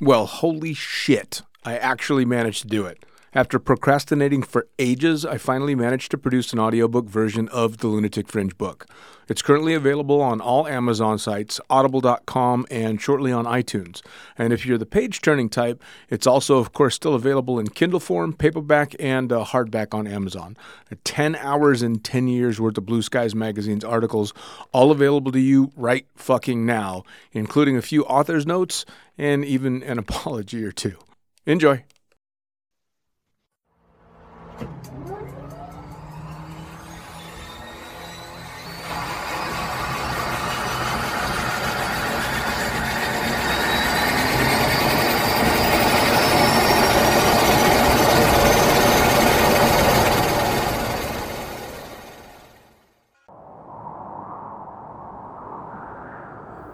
Well, holy shit. I actually managed to do it. After procrastinating for ages, I finally managed to produce an audiobook version of the Lunatic Fringe book. It's currently available on all Amazon sites, audible.com, and shortly on iTunes. And if you're the page turning type, it's also, of course, still available in Kindle form, paperback, and uh, hardback on Amazon. 10 hours and 10 years worth of Blue Skies Magazine's articles, all available to you right fucking now, including a few author's notes and even an apology or two. Enjoy.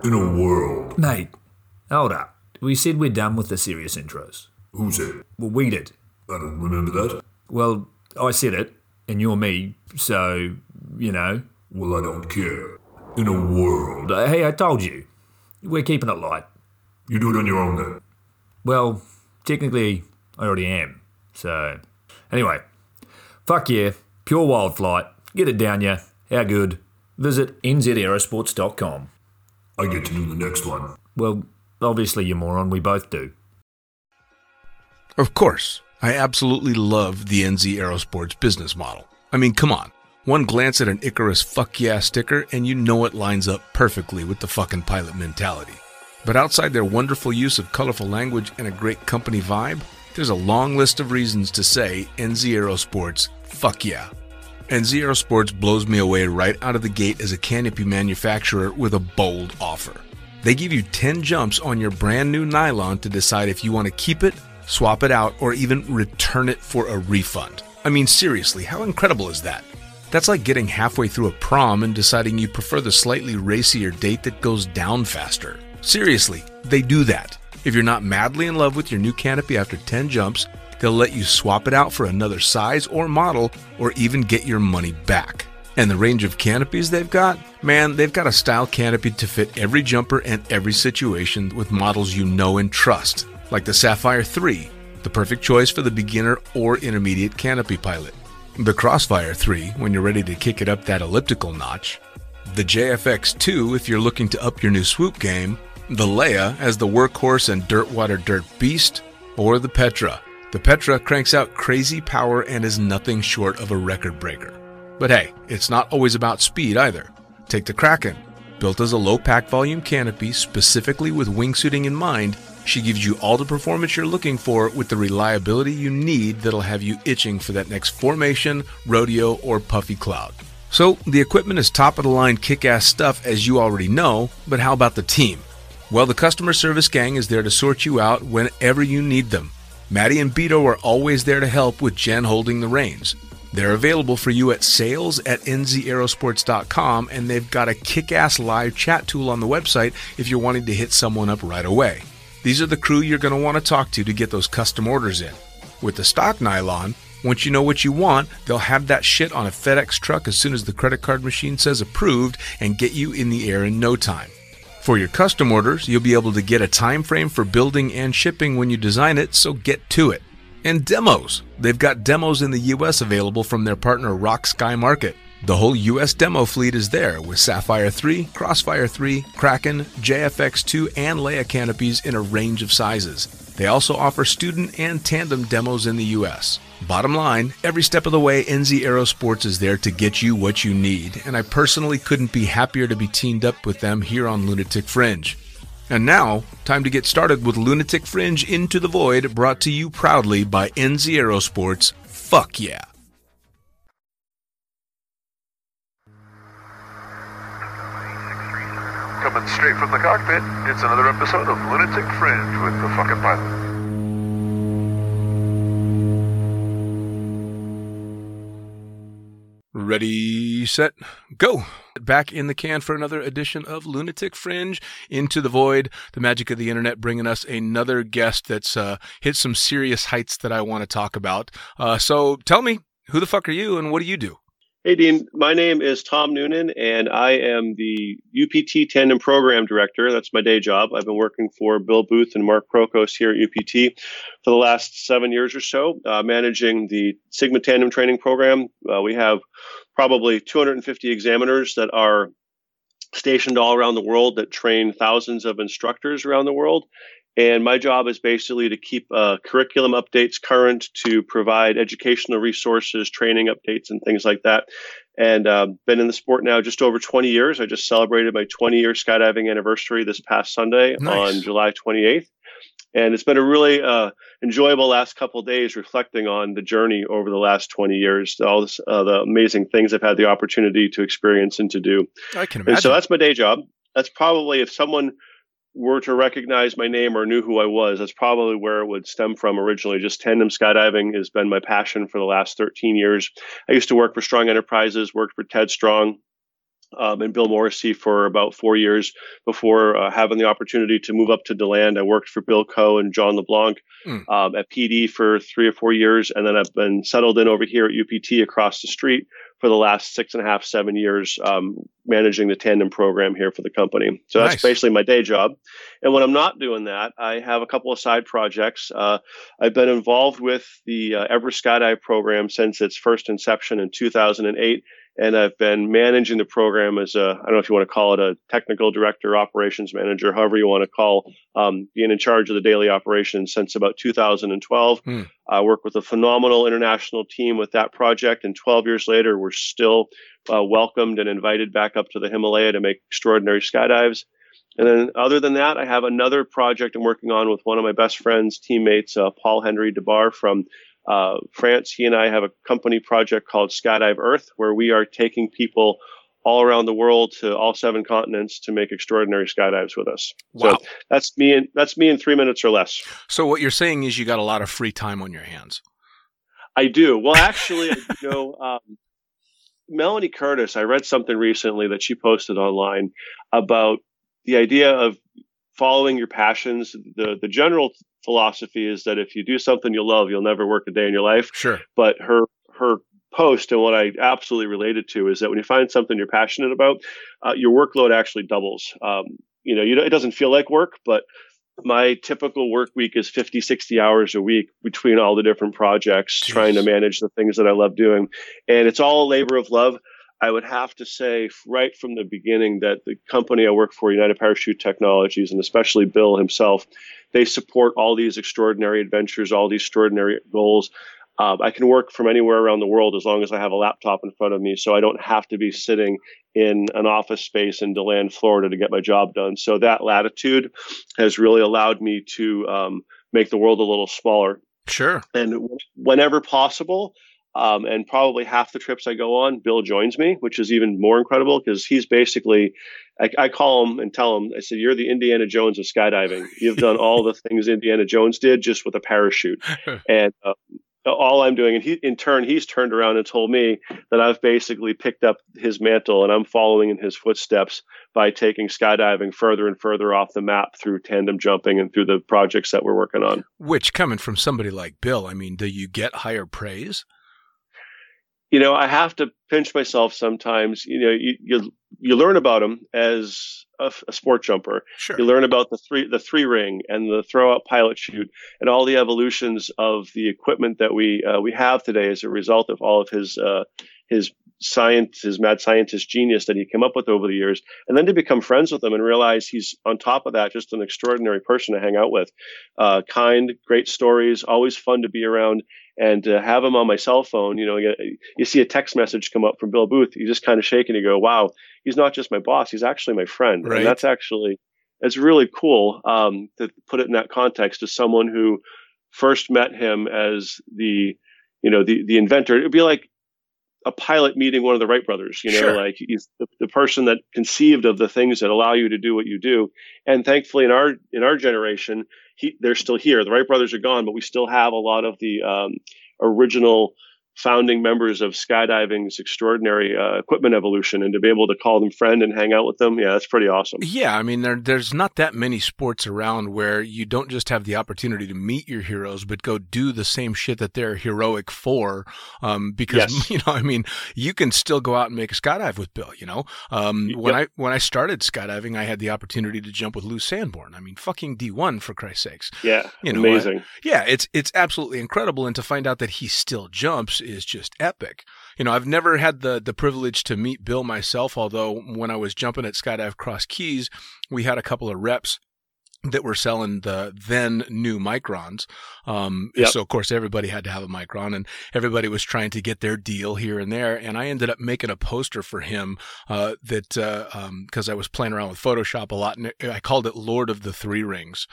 In a world. Mate, hold up. We said we're done with the serious intros. Who said? Well, we did. I don't remember that. Well, I said it, and you're me, so, you know. Well, I don't care. In a world. Uh, Hey, I told you. We're keeping it light. You do it on your own then. Well, technically, I already am. So, anyway. Fuck yeah. Pure wild flight. Get it down yeah. How good? Visit nzaerosports.com. I get to do the next one. Well, obviously, you moron. We both do. Of course, I absolutely love the NZ Aerosports business model. I mean, come on. One glance at an Icarus fuck yeah sticker and you know it lines up perfectly with the fucking pilot mentality. But outside their wonderful use of colorful language and a great company vibe, there's a long list of reasons to say NZ Aerosports fuck yeah. NZ Aerosports blows me away right out of the gate as a canopy manufacturer with a bold offer. They give you 10 jumps on your brand new nylon to decide if you want to keep it, swap it out, or even return it for a refund. I mean, seriously, how incredible is that? That's like getting halfway through a prom and deciding you prefer the slightly racier date that goes down faster. Seriously, they do that. If you're not madly in love with your new canopy after 10 jumps, they'll let you swap it out for another size or model or even get your money back. And the range of canopies they've got? Man, they've got a style canopy to fit every jumper and every situation with models you know and trust, like the Sapphire 3, the perfect choice for the beginner or intermediate canopy pilot. The Crossfire 3, when you're ready to kick it up that elliptical notch. The JFX 2, if you're looking to up your new swoop game. The Leia as the workhorse and dirtwater dirt beast. Or the Petra. The Petra cranks out crazy power and is nothing short of a record breaker. But hey, it's not always about speed either. Take the Kraken. Built as a low pack volume canopy specifically with wingsuiting in mind, she gives you all the performance you're looking for with the reliability you need that'll have you itching for that next formation, rodeo, or puffy cloud. So, the equipment is top of the line kick ass stuff as you already know, but how about the team? Well, the customer service gang is there to sort you out whenever you need them. Maddie and Beto are always there to help with Jen holding the reins. They're available for you at sales at nzaerosports.com and they've got a kick ass live chat tool on the website if you're wanting to hit someone up right away. These are the crew you're going to want to talk to to get those custom orders in. With the stock nylon, once you know what you want, they'll have that shit on a FedEx truck as soon as the credit card machine says approved and get you in the air in no time. For your custom orders, you'll be able to get a time frame for building and shipping when you design it, so get to it. And demos. They've got demos in the US available from their partner Rock Sky Market. The whole US demo fleet is there with Sapphire 3, Crossfire 3, Kraken, JFX2, and Leia canopies in a range of sizes. They also offer student and tandem demos in the US. Bottom line, every step of the way, NZ Aerosports is there to get you what you need, and I personally couldn't be happier to be teamed up with them here on Lunatic Fringe. And now, time to get started with Lunatic Fringe Into the Void, brought to you proudly by NZ Aerosports. Fuck yeah. Coming straight from the cockpit, it's another episode of Lunatic Fringe with the fucking pilot. Ready, set, go. Back in the can for another edition of Lunatic Fringe Into the Void, the magic of the internet, bringing us another guest that's uh, hit some serious heights that I want to talk about. Uh, so tell me, who the fuck are you and what do you do? Hey, Dean. My name is Tom Noonan, and I am the UPT Tandem Program Director. That's my day job. I've been working for Bill Booth and Mark Procos here at UPT for the last seven years or so, uh, managing the Sigma Tandem Training Program. Uh, we have probably 250 examiners that are stationed all around the world that train thousands of instructors around the world. And my job is basically to keep uh, curriculum updates current, to provide educational resources, training updates, and things like that. And uh, been in the sport now just over 20 years. I just celebrated my 20 year skydiving anniversary this past Sunday Nice. on July 28th. And it's been a really uh, enjoyable last couple of days reflecting on the journey over the last 20 years, all this, uh, the amazing things I've had the opportunity to experience and to do. I can And so that's my day job. That's probably if someone were to recognize my name or knew who I was, that's probably where it would stem from originally. Just tandem skydiving has been my passion for the last 13 years. I used to work for Strong Enterprises, worked for Ted Strong. Um, and Bill Morrissey for about four years before uh, having the opportunity to move up to DeLand. I worked for Bill Coe and John LeBlanc Mm. um, at PD for three or four years, and then I've been settled in over here at UPT across the street for the last six and a half, seven years, um, managing the tandem program here for the company. So that's Nice. basically my day job. And when I'm not doing that, I have a couple of side projects. Uh, I've been involved with the uh, Everest Skydive program since its first inception in 2008. And I've been managing the program as a, I don't know if you want to call it a technical director, operations manager, however you want to call, um, being in charge of the daily operations since about 2012. Hmm. I work with a phenomenal international team with that project. And 12 years later, we're still uh, welcomed and invited back up to the Himalaya to make extraordinary skydives. And then, other than that, I have another project I'm working on with one of my best friends, teammates, uh, Paul-Henri de Baère from uh, France. He and I have a company project called Skydive Earth, where we are taking people all around the world to all seven continents to make extraordinary skydives with us. Wow. So that's me. In, that's me in three minutes or less. So what you're saying is you got a lot of free time on your hands. I do. Well, actually, you know, um, Melanie Curtis, I read something recently that she posted online about the idea of following your passions. The the general philosophy is that if you do something you love, you'll never work a day in your life. Sure. But her her post and what I absolutely related to is that when you find something you're passionate about, uh, your workload actually doubles. Um, you know, you know, it doesn't feel like work, but my typical work week is 50, 60 hours a week between all the different projects, Jeez. trying to manage the things that I love doing. And it's all a labor of love. I would have to say right from the beginning that the company I work for, United Parachute Technologies, and especially Bill himself, they support all these extraordinary adventures, all these extraordinary goals. Um, I can work from anywhere around the world as long as I have a laptop in front of me, so I don't have to be sitting in an office space in DeLand, Florida, to get my job done. So that latitude has really allowed me to um, make the world a little smaller. Sure. And whenever possible, um, and probably half the trips I go on, Bill joins me, which is even more incredible because he's basically, I, I call him and tell him, I said, You're the Indiana Jones of skydiving. You've done all the things Indiana Jones did just with a parachute. and uh, all I'm doing, and he, in turn, he's turned around and told me that I've basically picked up his mantle and I'm following in his footsteps by taking skydiving further and further off the map through tandem jumping and through the projects that we're working on. Which coming from somebody like Bill, I mean, do you get higher praise? You know, I have to pinch myself sometimes. You know, you you, you learn about them as a, a sport jumper. Sure. You learn about the three the three ring and the throw out pilot chute and all the evolutions of the equipment that we uh, we have today as a result of all of his uh, his science his mad scientist genius that he came up with over the years. And then to become friends with him and realize he's on top of that just an extraordinary person to hang out with. Uh, kind great stories always fun to be around. And to have him on my cell phone you know you, you see a text message come up from bill booth. You just kind of shake and you go wow he's not just my boss he's actually my friend. Right. and that's actually it's really cool um, to put it in that context as someone who first met him as the you know the the inventor. It'd be like a pilot meeting one of the Wright brothers, you know, Sure. like he's the, the person that conceived of the things that allow you to do what you do. And thankfully in our, in our generation, he, they're still here. The Wright brothers are gone, but we still have a lot of the, um, original founding members of skydiving's extraordinary uh, equipment evolution and to be able to call them friend and hang out with them yeah that's pretty awesome Yeah, I mean there there's not that many sports around where you don't just have the opportunity to meet your heroes, but go do the same shit that they're heroic for. Um, because Yes. you know, I mean, you can still go out and make a skydive with Bill. You know, um, when I when I started skydiving, I had the opportunity to jump with Lew Sanborn. I mean, fucking D one for Christ's sakes. yeah You know, amazing Yeah, it's it's absolutely incredible, and to find out that he still jumps is just epic. You know, I've never had the the privilege to meet Bill myself, although when I was jumping at Skydive Cross Keys, we had a couple of reps that were selling the then new microns. Um, Yep. So of course everybody had to have a micron, and everybody was trying to get their deal here and there. And I ended up making a poster for him uh, that because I was playing around with Photoshop a lot, and I called it Lord of the Three Rings.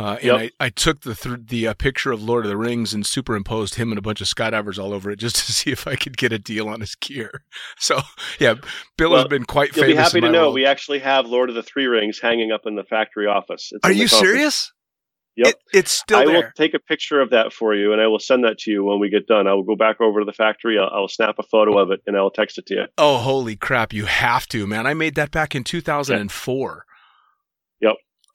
Uh, and Yep. I, I took the th- the uh, picture of Lord of the Rings and superimposed him and a bunch of skydivers all over it just to see if I could get a deal on his gear. So yeah, Bill has been quite you'll be happy to know world. we actually have lord of the three rings hanging up in the factory office It's Are you conference- serious? Yep. It, it's still I will take a picture of that for you, and I will send that to you when we get done. I will go back over to the factory. I'll, I'll snap a photo of it, and I'll text it to you. Oh, holy crap! You have to, man. I made that back in 2004. Yep.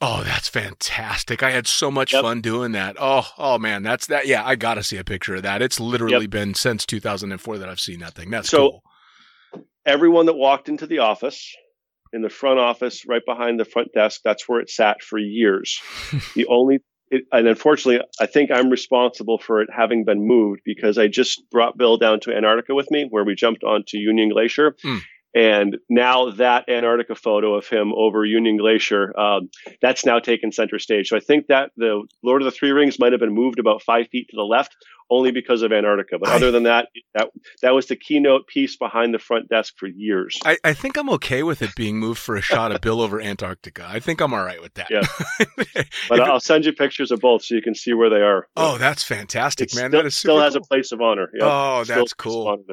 Oh, that's fantastic! I had so much Yep. fun doing that. Oh, oh man, that's that. Yeah, I gotta see a picture of that. It's literally been since 2004 that I've seen that thing. That's So- cool. Everyone that walked into the office, in the front office, right behind the front desk, that's where it sat for years. the only it, and unfortunately, I think I'm responsible for it having been moved because I just brought Bill down to Antarctica with me, where we jumped onto Union Glacier. Hmm. And now that Antarctica photo of him over Union Glacier, um, that's now taken center stage. So I think that the Lord of the Three Rings might have been moved about five feet to the left, only because of Antarctica. But other than that, that that was the keynote piece behind the front desk for years. I, I think I'm okay with it being moved for a shot of Bill over Antarctica. I think I'm all right with that. Yeah. But I'll send you pictures of both so you can see where they are. oh, that's fantastic, It man. still, that is still super has a place of honor. Yep. Oh, that's a place of cool.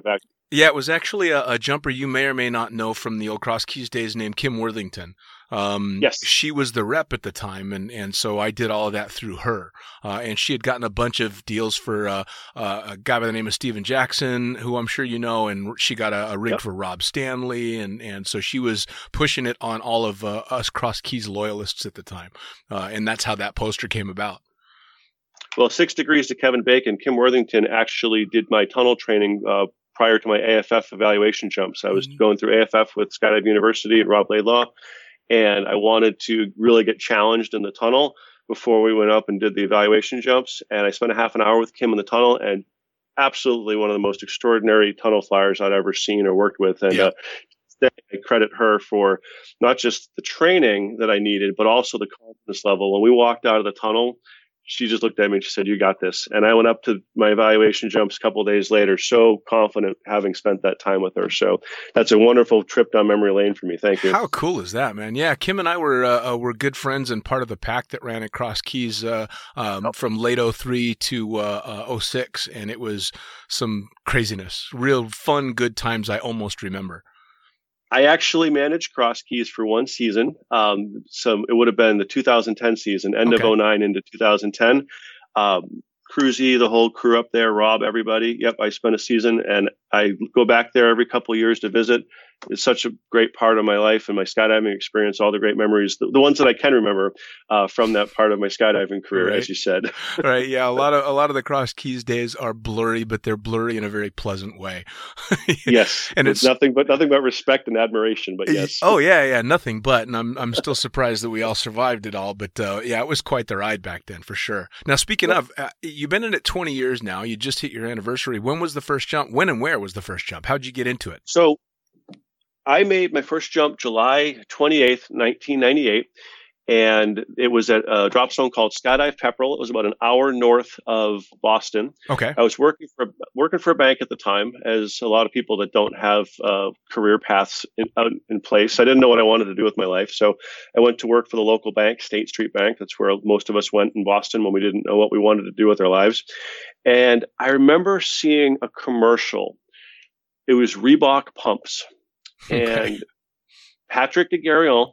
Honor in the back. Yeah, it was actually a, a jumper you may or may not know from the old Cross Keys days named Kim Worthington. Um, Yes. She was the rep at the time, and, and so I did all of that through her. Uh, and she had gotten a bunch of deals for uh, uh, a guy by the name of Steven Jackson, who I'm sure you know, and she got a, a rig Yep. for Rob Stanley. And, and so she was pushing it on all of uh, us Cross Keys loyalists at the time. Uh, and that's how that poster came about. Well, six degrees to Kevin Bacon. Kim Worthington actually did my tunnel training uh, prior to my AFF evaluation jumps. I was Mhm. going through AFF with Skydive University and Rob Laidlaw, and I wanted to really get challenged in the tunnel before we went up and did the evaluation jumps. And I spent a half an hour with Kim in the tunnel, and absolutely one of the most extraordinary tunnel flyers I'd ever seen or worked with. And Yeah. uh, I credit her for not just the training that I needed, but also the confidence level. When we walked out of the tunnel, she just looked at me and she said, "You got this." And I went up to my evaluation jumps a couple days later, so confident having spent that time with her. So that's a wonderful trip down memory lane for me. Thank you. How cool is that, man? Yeah, Kim and I were uh, uh, were good friends and part of the pack that ran across Keys uh, um, from late 03 to uh, uh, 06, and it was some craziness, real fun, good times. I almost remember. I actually managed Cross Keys for one season. Um, some it would have been the 2010 season, end Okay. of 09 into 2010. Um, Cruzy, the whole crew up there, Rob, everybody. Yep, I spent a season, and I go back there every couple of years to visit. It's such a great part of my life and my skydiving experience. All the great memories, the, the ones that I can remember uh, from that part of my skydiving career, Right. as you said. right? Yeah, a lot of a lot of the Cross Keys days are blurry, but they're blurry in a very pleasant way. yes, And With it's- nothing but nothing but respect and admiration. But yes, Oh yeah, yeah, nothing but, and I'm I'm still surprised that we all survived it all. But uh, yeah, it was quite the ride back then for sure. Now speaking of, uh, you've been in it 20 years now. You just hit your anniversary. When was the first jump? When and where was the first jump? How'd you get into it? So I made my first jump July 28th, 1998. And it was at a drop zone called Skydive Pepperell. It was about an hour north of Boston. Okay. I was working for working for a bank at the time, as a lot of people that don't have uh, career paths in, in place. I didn't know what I wanted to do with my life, so I went to work for the local bank, State Street Bank. That's where most of us went in Boston when we didn't know what we wanted to do with our lives. And I remember seeing a commercial. It was Reebok pumps, And Patrick de Gayardon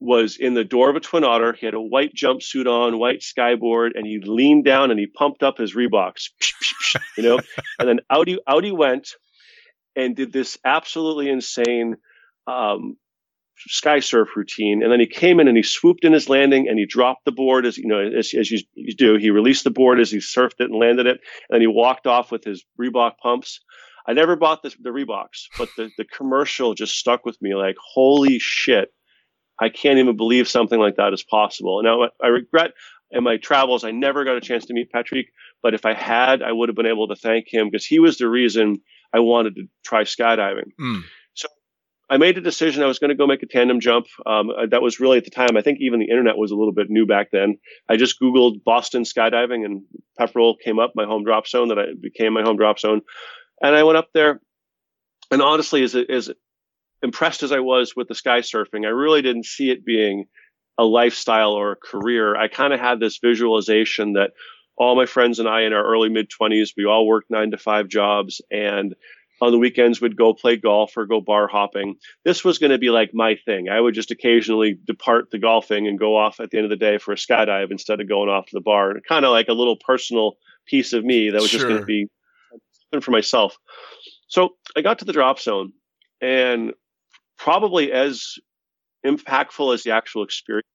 was in the door of a Twin Otter. He had a white jumpsuit on, white skyboard, and he leaned down and he pumped up his Reeboks, you know, and then out he, out he went and did this absolutely insane um, sky surf routine. And then he came in and he swooped in his landing and he dropped the board as you know as, as you, you do. He released the board as he surfed it and landed it, and he walked off with his Reebok pumps. I never bought the, the Reeboks, but the, the commercial just stuck with me. Like, holy shit, I can't even believe something like that is possible. Now, I regret in my travels, I never got a chance to meet Patrick, but if I had, I would have been able to thank him because he was the reason I wanted to try skydiving. Mm. So I made a decision. I was going to go make a tandem jump. Um, that was really at the time. I think even the internet was a little bit new back then. I just Googled Boston skydiving and Pepperell came up, my home drop zone that I became my home drop zone. And I went up there. And honestly, as, as impressed as I was with the sky surfing, I really didn't see it being a lifestyle or a career. I kind of had this visualization that all my friends and I in our early mid 20s, we all worked nine to five jobs and on the weekends would go play golf or go bar hopping. This was going to be like my thing. I would just occasionally depart the golfing and go off at the end of the day for a skydive instead of going off to the bar. Kind of like a little personal piece of me that was just going to be something for myself. So I got to the drop zone and probably as impactful as the actual experience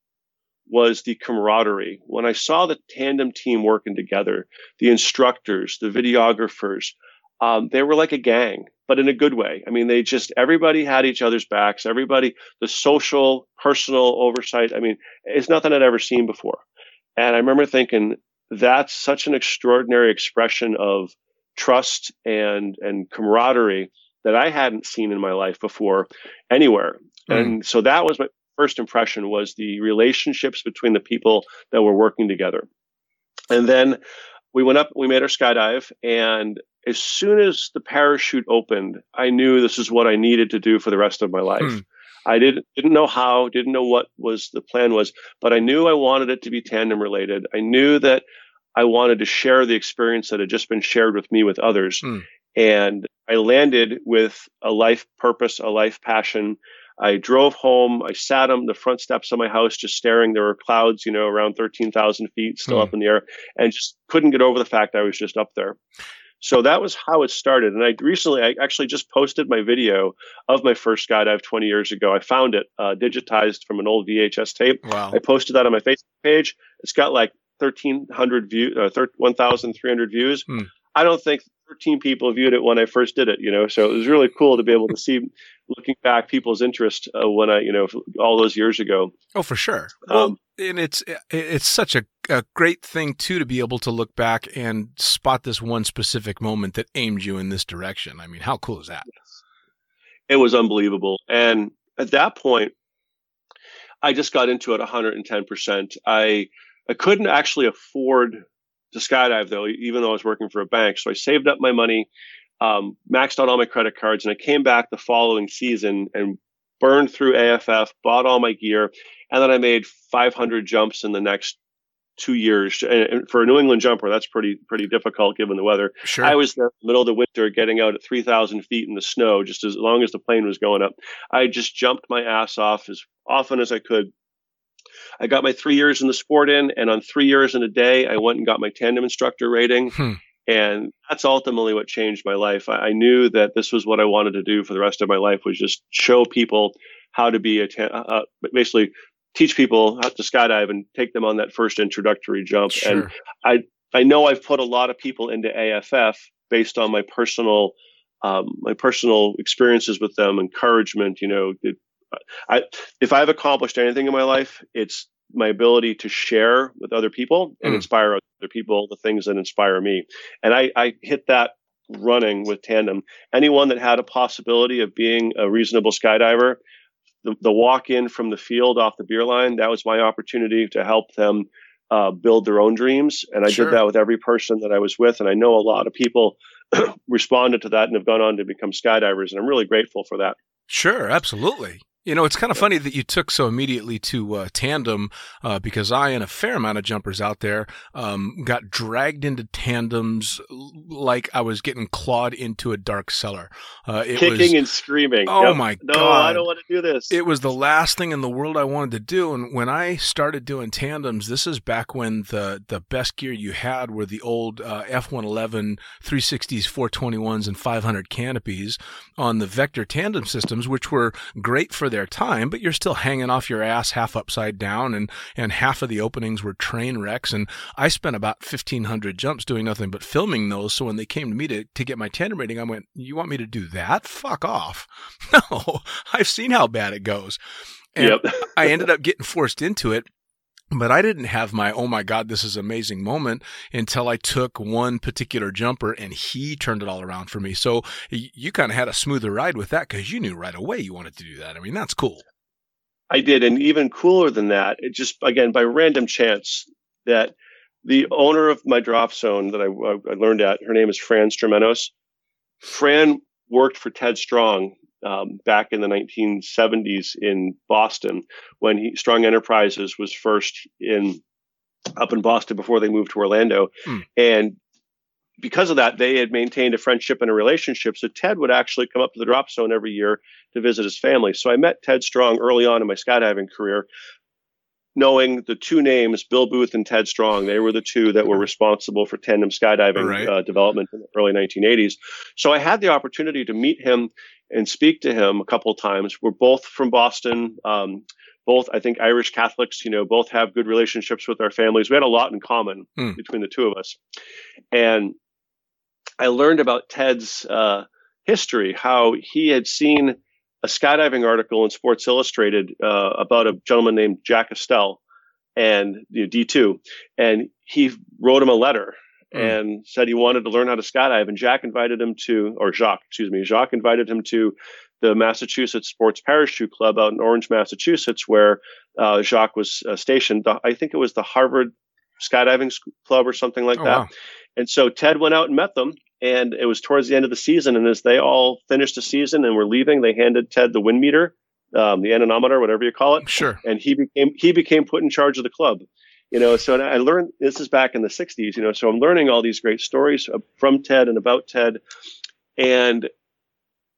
was the camaraderie. When I saw the tandem team working together, the instructors, the videographers, um, they were like a gang, but in a good way. I mean, they just, everybody had each other's backs, everybody, the social, personal oversight. I mean, it's nothing I'd ever seen before. And I remember thinking, that's such an extraordinary expression of trust and, and camaraderie that I hadn't seen in my life before anywhere. Mm. And so that was my first impression was the relationships between the people that were working together. And then we went up, we made our skydive, and as soon as the parachute opened, I knew this is what I needed to do for the rest of my life. Hmm. I didn't didn't know how, didn't know what was the plan was, but I knew I wanted it to be tandem related. I knew that I wanted to share the experience that had just been shared with me with others. Hmm. And I landed with a life purpose, a life passion. I drove home. I sat on the front steps of my house, just staring. There were clouds, you know, around 13,000 feet still Hmm. up in the air, and just couldn't get over the fact I was just up there. So that was how it started. And I recently, I actually just posted my video of my first skydive 20 years ago. I found it uh, digitized from an old VHS tape. Wow. I posted that on my Facebook page. It's got like 1,300 views, uh, 1,300 views. Hmm. I don't think 13 people viewed it when I first did it, you know, so it was really cool to be able to see, looking back, people's interest uh, when I, you know, all those years ago. Oh, for sure. Well, Um, and it's it's such a, a great thing too to be able to look back and spot this one specific moment that aimed you in this direction. I mean, how cool is that? it was unbelievable. And at that point, I just got into it 110%. I, I couldn't actually afford to skydive though, even though I was working for a bank. So I saved up my money, um, maxed out all my credit cards, and I came back the following season and burned through AFF, bought all my gear, and then I made 500 jumps in the next two years. And for a New England jumper, that's pretty pretty difficult given the weather. Sure. I was there in the middle of the winter getting out at 3,000 feet in the snow, just as long as the plane was going up. I just jumped my ass off as often as I could. I got my three years in the sport in, and on three years and a day, I went and got my tandem instructor rating. Hmm. And that's ultimately what changed my life. I, I knew that this was what I wanted to do for the rest of my life was just show people how to be a, ta- uh, basically teach people how to skydive and take them on that first introductory jump. And Sure. I know I've put a lot of people into AFF based on my personal um, my personal experiences with them, encouragement. You know, I if I've accomplished anything in my life, it's my ability to share with other people and Mm. inspire other people the things that inspire me. And I, I hit that running with tandem. Anyone that had a possibility of being a reasonable skydiver, the, the walk in from the field off the beer line, that was my opportunity to help them uh, build their own dreams. And I Sure. did that with every person that I was with. And I know a lot of people responded to that and have gone on to become skydivers. And I'm really grateful for that. Sure, absolutely. You know, it's kind of funny that you took so immediately to uh, tandem uh, because I and a fair amount of jumpers out there um, got dragged into tandems like I was getting clawed into a dark cellar. Uh, it Kicking was, and screaming. Oh yep. my no, god! No, I don't want to do this. It was the last thing in the world I wanted to do. And when I started doing tandems, this is back when the the best gear you had were the old uh, F111 360s, 421s, and 500 canopies on the Vector tandem systems, which were great for their time, but you're still hanging off your ass half upside down, and and half of the openings were train wrecks. And I spent about fifteen hundred jumps doing nothing but filming those. So when they came to me to to get my tandem rating, I went, "You want me to do that? Fuck off! No, I've seen how bad it goes." And yep. I ended up getting forced into it but I didn't have my, oh my God, this is amazing moment until I took one particular jumper and he turned it all around for me. So you kind of had a smoother ride with that because you knew right away you wanted to do that. I mean, that's cool. I did. And even cooler than that, it just, again, by random chance, that the owner of my drop zone that I, I learned at, her name is Fran Stremenos. Fran worked for Ted Strong um, back in the 1970s in Boston when he, Strong Enterprises was first in up in Boston before they moved to Orlando, mm. and because of that, they had maintained a friendship and a relationship. So Ted would actually come up to the drop zone every year to visit his family. So I met Ted Strong early on in my skydiving career knowing the two names, Bill Booth and Ted Strong, they were the two that were responsible for tandem skydiving right. uh, development in the early 1980s. So I had the opportunity to meet him and speak to him a couple of times. We're both from Boston. Um, both, I think, Irish Catholics, you know, both have good relationships with our families. We had a lot in common mm. between the two of us. And I learned about Ted's uh, history, how he had seen a skydiving article in Sports Illustrated uh, about a gentleman named Jack Istel and you know, D2. And he wrote him a letter mm. and said he wanted to learn how to skydive. And Jack invited him to, or Jacques, excuse me, Jacques invited him to the Massachusetts Sports Parachute Club out in Orange, Massachusetts, where uh, Jacques was uh, stationed. I think it was the Harvard Skydiving Club or something like oh, that. Wow. And so Ted went out and met them and it was towards the end of the season. And as they all finished the season and were leaving, they handed Ted the wind meter, um, the anemometer, whatever you call it. Sure. And he became he became put in charge of the club. You know, so I learned this is back in the '60s. You know, so I'm learning all these great stories from Ted and about Ted, and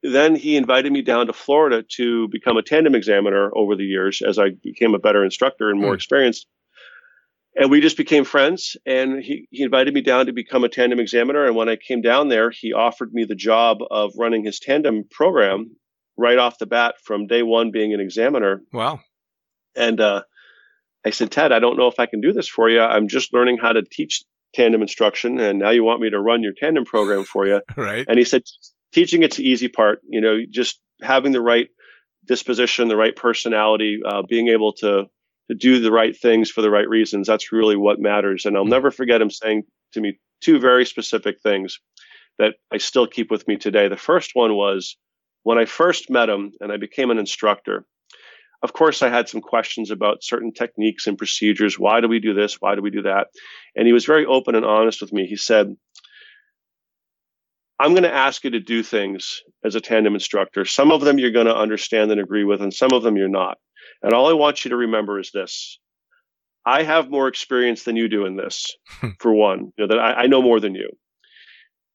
then he invited me down to Florida to become a tandem examiner over the years as I became a better instructor and more mm. experienced and we just became friends and he, he invited me down to become a tandem examiner and when i came down there he offered me the job of running his tandem program right off the bat from day one being an examiner wow and uh, i said ted i don't know if i can do this for you i'm just learning how to teach tandem instruction and now you want me to run your tandem program for you right and he said teaching it's the easy part you know just having the right disposition the right personality uh, being able to to do the right things for the right reasons. That's really what matters. And I'll hmm. never forget him saying to me two very specific things that I still keep with me today. The first one was when I first met him and I became an instructor. Of course, I had some questions about certain techniques and procedures. Why do we do this? Why do we do that? And he was very open and honest with me. He said, I'm going to ask you to do things as a tandem instructor. Some of them you're going to understand and agree with, and some of them you're not. And all I want you to remember is this. I have more experience than you do in this, hmm. for one, you know, that I, I know more than you.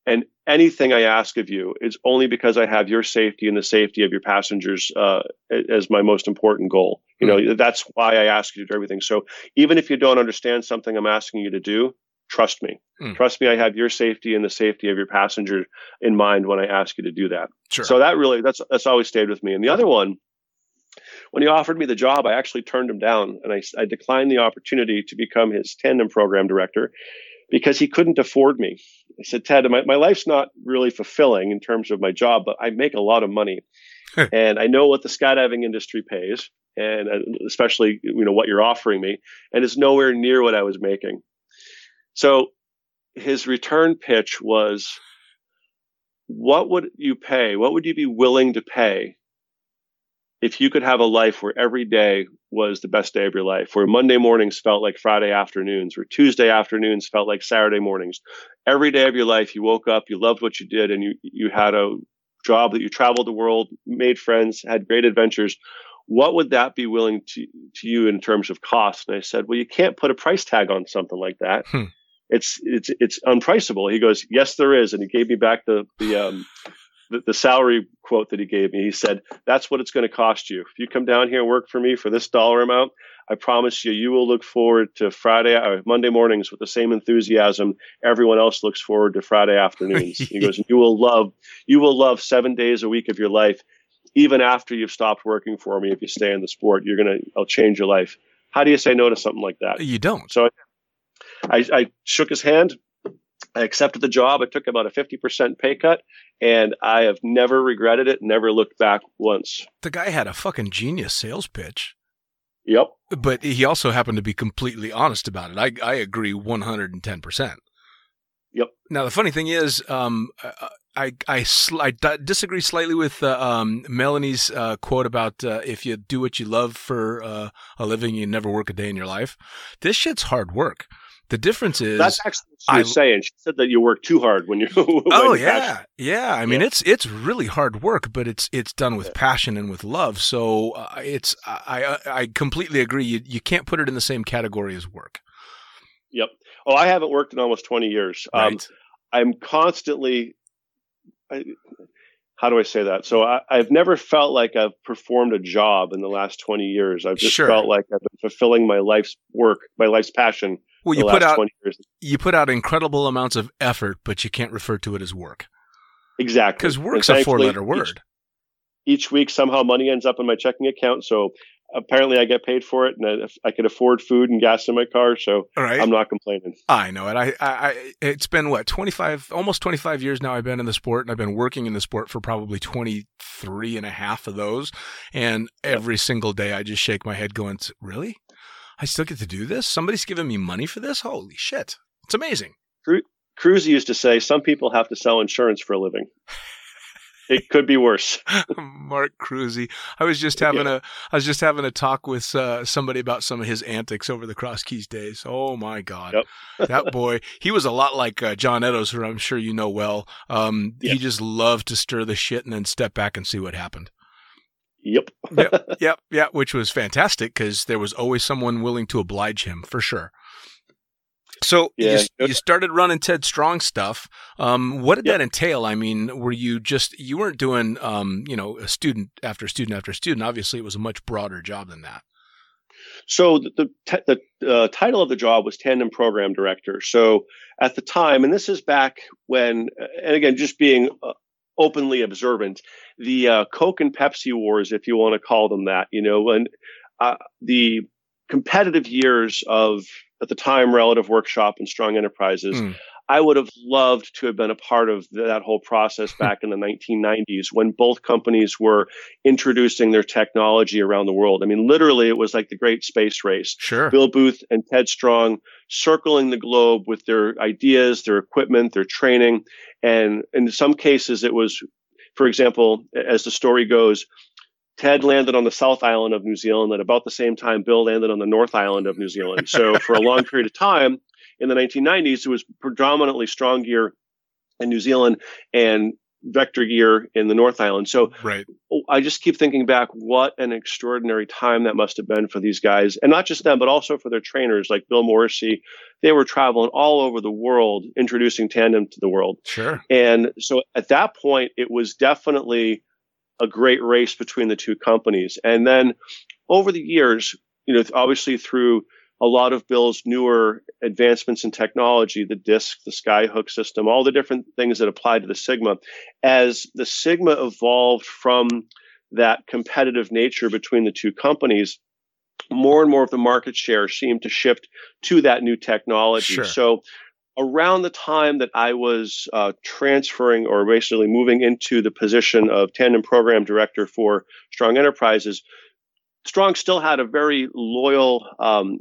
And anything I ask of you is only because I have your safety and the safety of your passengers uh, as my most important goal. You know, mm. that's why I ask you to do everything. So even if you don't understand something I'm asking you to do, trust me. Mm. Trust me, I have your safety and the safety of your passenger in mind when I ask you to do that. Sure. So that really that's that's always stayed with me. And the other one when he offered me the job, I actually turned him down and I, I declined the opportunity to become his tandem program director because he couldn't afford me. I said, Ted, my, my life's not really fulfilling in terms of my job, but I make a lot of money. and I know what the skydiving industry pays, and uh, especially you know what you're offering me, and it's nowhere near what I was making. So his return pitch was, "What would you pay? What would you be willing to pay if you could have a life where every day was the best day of your life, where Monday mornings felt like Friday afternoons, where Tuesday afternoons felt like Saturday mornings, every day of your life you woke up, you loved what you did, and you you had a job that you traveled the world, made friends, had great adventures. what would that be willing to, to you in terms of cost? And I said, well, you can't put a price tag on something like that. Hmm. It's, it's, it's unpriceable. He goes, yes, there is. And he gave me back the, the, um, the, the salary quote that he gave me. He said, that's what it's going to cost you. If you come down here and work for me for this dollar amount, I promise you, you will look forward to Friday or Monday mornings with the same enthusiasm everyone else looks forward to Friday afternoons. he goes, you will love, you will love seven days a week of your life, even after you've stopped working for me. If you stay in the sport, you're gonna, I'll change your life. How do you say no to something like that? You don't. So I, I shook his hand. I accepted the job. I took about a 50% pay cut and I have never regretted it, never looked back once. The guy had a fucking genius sales pitch. Yep. But he also happened to be completely honest about it. I, I agree 110%. Yep. Now, the funny thing is, um, I, I, sl- I d- disagree slightly with uh, um, Melanie's uh, quote about uh, if you do what you love for uh, a living, you never work a day in your life. This shit's hard work. The difference is that's actually what she was I, saying. She said that you work too hard when you. when oh yeah, yeah. I mean, yeah. it's it's really hard work, but it's it's done with yeah. passion and with love. So uh, it's I I completely agree. You you can't put it in the same category as work. Yep. Oh, I haven't worked in almost twenty years. Um, right. Um, I'm constantly. I, how do I say that? So I, have never felt like I've performed a job in the last 20 years. I've just sure. felt like I've been fulfilling my life's work, my life's passion well, you put out you put out incredible amounts of effort, but you can't refer to it as work. Exactly, because work's a four-letter word. Each, each, week, somehow money ends up in my checking account. So apparently, I get paid for it, and I, I can afford food and gas in my car. So right. I'm not complaining. I know it. I, I, I, it's been what 25, almost 25 years now. I've been in the sport, and I've been working in the sport for probably 23 and a half of those. And every single day, I just shake my head, going, "Really? I still get to do this? Somebody's giving me money for this? Holy shit. It's amazing. Cruz used to say some people have to sell insurance for a living. it could be worse. Mark Cruzy. I was just having yeah. a I was just having a talk with uh, somebody about some of his antics over the Cross Keys days. Oh my god. Yep. that boy, he was a lot like uh, John Eddowes, who I'm sure you know well. Um, He just loved to stir the shit and then step back and see what happened. Yep. yep. Yep. Yeah. Which was fantastic because there was always someone willing to oblige him for sure. So yeah, you, you, started running Ted Strong stuff. Um, what did yep. that entail? I mean, were you just you weren't doing um, you know a student after student after student? Obviously, it was a much broader job than that. So the the, the uh, title of the job was tandem program director. So at the time, and this is back when, and again, just being uh, openly observant. The uh, Coke and Pepsi wars, if you want to call them that, you know, and uh, the competitive years of at the time relative workshop and strong enterprises mm. I would have loved to have been a part of that whole process back in the 1990s when both companies were introducing their technology around the world. I mean, literally, it was like the great space race. Sure. Bill Booth and Ted Strong circling the globe with their ideas, their equipment, their training. And in some cases, it was, for example, as the story goes, Ted landed on the South Island of New Zealand at about the same time Bill landed on the North Island of New Zealand. So for a long period of time, in the 1990s, it was predominantly strong gear in New Zealand and vector gear in the North Island. So right. I just keep thinking back, what an extraordinary time that must have been for these guys. And not just them, but also for their trainers like Bill Morrissey. They were traveling all over the world, introducing tandem to the world. Sure. And so at that point, it was definitely a great race between the two companies. And then over the years, you know, obviously through a lot of Bill's newer advancements in technology, the disk, the skyhook system, all the different things that apply to the Sigma. As the Sigma evolved from that competitive nature between the two companies, more and more of the market share seemed to shift to that new technology. Sure. So around the time that I was uh, transferring or basically moving into the position of tandem program director for Strong Enterprises, Strong still had a very loyal um,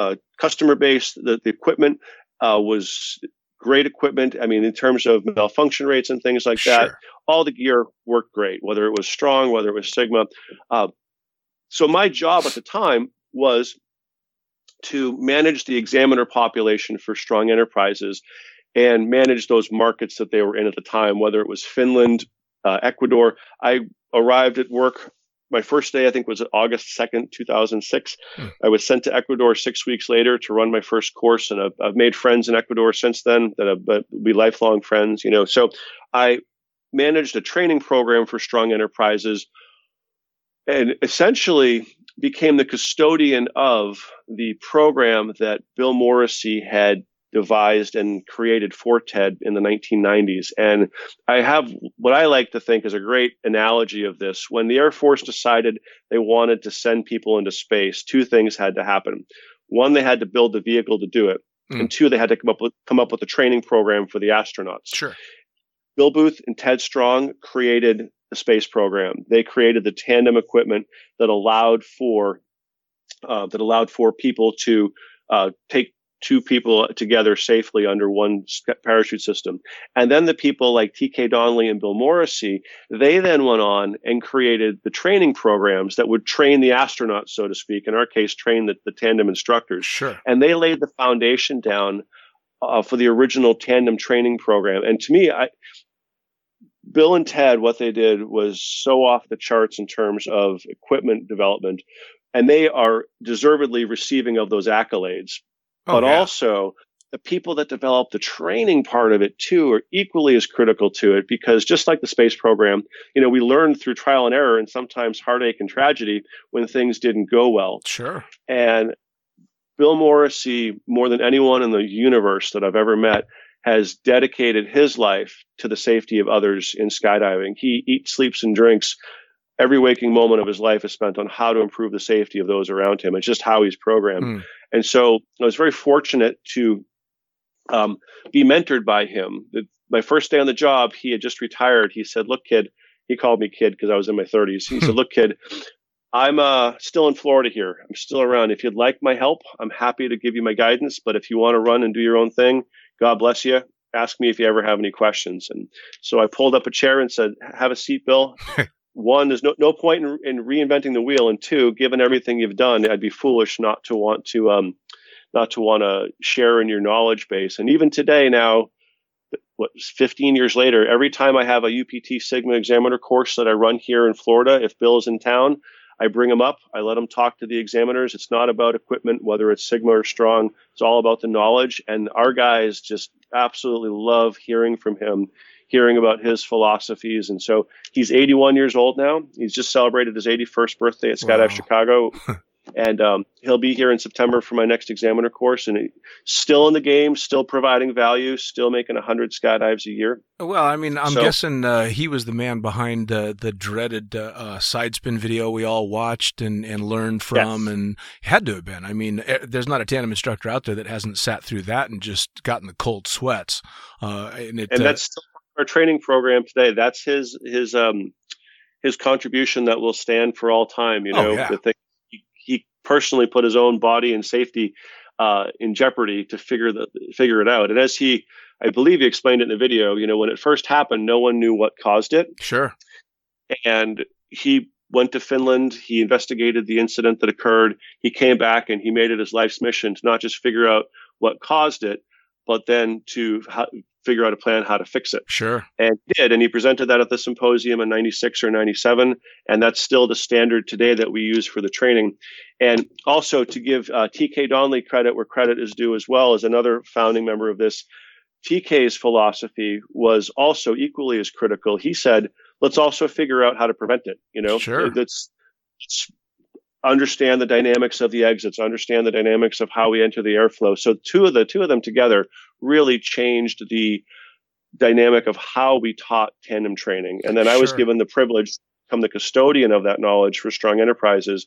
uh, customer base. The, the equipment uh, was great equipment. I mean, in terms of malfunction rates and things like sure. that, all the gear worked great, whether it was Strong, whether it was Sigma. Uh, so my job at the time was to manage the examiner population for Strong Enterprises and manage those markets that they were in at the time, whether it was Finland, uh, Ecuador. I arrived at work my first day, I think, was August 2nd, 2006. Hmm. I was sent to Ecuador six weeks later to run my first course. And I've, I've made friends in Ecuador since then that have uh, be lifelong friends, you know. So I managed a training program for strong enterprises and essentially became the custodian of the program that Bill Morrissey had devised and created for Ted in the 1990s. And I have what I like to think is a great analogy of this. When the Air Force decided they wanted to send people into space, two things had to happen. One, they had to build the vehicle to do it. Mm. And two, they had to come up with come up with a training program for the astronauts. Sure. Bill Booth and Ted Strong created the space program. They created the tandem equipment that allowed for uh, that allowed for people to uh, take two people together safely under one parachute system. And then the people like TK Donnelly and Bill Morrissey, they then went on and created the training programs that would train the astronauts, so to speak. In our case, train the, the tandem instructors. Sure. And they laid the foundation down uh, for the original tandem training program. And to me, I, Bill and Ted, what they did was so off the charts in terms of equipment development, and they are deservedly receiving of those accolades. Oh, but yeah. also, the people that develop the training part of it too are equally as critical to it because just like the space program, you know, we learned through trial and error and sometimes heartache and tragedy when things didn't go well. Sure. And Bill Morrissey, more than anyone in the universe that I've ever met, has dedicated his life to the safety of others in skydiving. He eats, sleeps, and drinks. Every waking moment of his life is spent on how to improve the safety of those around him. It's just how he's programmed. Mm. And so I was very fortunate to um, be mentored by him. The, my first day on the job, he had just retired. He said, Look, kid, he called me kid because I was in my 30s. He said, Look, kid, I'm uh, still in Florida here. I'm still around. If you'd like my help, I'm happy to give you my guidance. But if you want to run and do your own thing, God bless you. Ask me if you ever have any questions. And so I pulled up a chair and said, Have a seat, Bill. One, there's no, no point in, in reinventing the wheel. And two, given everything you've done, I'd be foolish not to want to um, not to want to share in your knowledge base. And even today now, what 15 years later, every time I have a UPT Sigma examiner course that I run here in Florida, if Bill is in town, I bring him up. I let him talk to the examiners. It's not about equipment, whether it's Sigma or Strong. It's all about the knowledge. And our guys just absolutely love hearing from him, hearing about his philosophies. And so he's 81 years old now. He's just celebrated his 81st birthday at Skydive Wow. Chicago. and um, he'll be here in September for my next examiner course. And he, still in the game, still providing value, still making 100 skydives a year. Well, I mean, I'm So- guessing uh, he was the man behind uh, the dreaded uh, uh, side spin video we all watched and, and learned from, Yes. and had to have been. I mean, eh, there's not a tandem instructor out there that hasn't sat through that and just gotten the cold sweats. Uh, and it, and uh, that's still our training program today. That's his his um his contribution that will stand for all time. You Oh, know, yeah. the thing he, he personally put his own body and safety uh, in jeopardy to figure the figure it out. And as he, I believe he explained it in the video. You know, when it first happened, no one knew what caused it, sure. and he went to Finland. He investigated the incident that occurred. He came back and he made it his life's mission to not just figure out what caused it, but then to figure out a plan how to fix it Sure. and did and he presented that at the symposium in 96 or 97 and that's still the standard today that we use for the training and also to give uh, tk donnelly credit where credit is due as well as another founding member of this tk's philosophy was also equally as critical he said let's also figure out how to prevent it you know Sure. let's, let's understand the dynamics of the exits understand the dynamics of how we enter the airflow. So two of the two of them together really changed the dynamic of how we taught tandem training. And then I was given the privilege to become the custodian of that knowledge for Strong Enterprises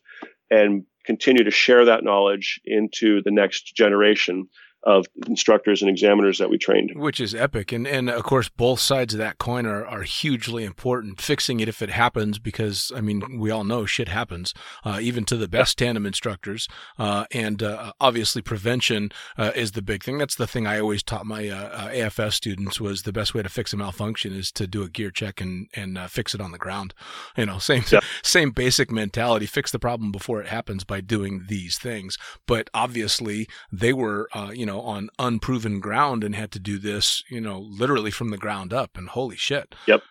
and continue to share that knowledge into the next generation of instructors and examiners that we trained. Which is epic. And, and of course, both sides of that coin are, are hugely important. Fixing it if it happens, because, I mean, we all know shit happens, uh, even to the best tandem instructors. Uh, and uh, obviously, prevention uh, is the big thing. That's the thing I always taught my uh, uh, AFS students was the best way to fix a malfunction is to do a gear check and, and uh, fix it on the ground. You know, same, Yeah. same basic mentality. Fix the problem before it happens by doing these things. But obviously, they were, uh, you know, on unproven ground and had to do this, you know, literally from the ground up. And holy shit. Yep.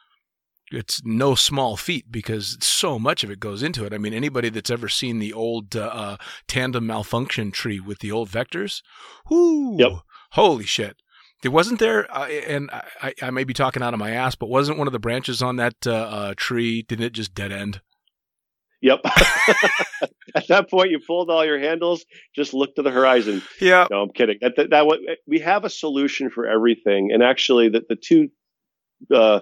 it's no small feat because so much of it goes into it. I mean, anybody that's ever seen the old uh, uh, tandem malfunction tree with the old vectors, whoo, Yep. holy shit. There wasn't there, uh, and I, I may be talking out of my ass, but wasn't one of the branches on that uh, uh, tree? Didn't it just dead end? Yep. At that point, you pulled all your handles, just look to the horizon. Yeah. No, I'm kidding. That, that, that we have a solution for everything, and actually, the the two uh,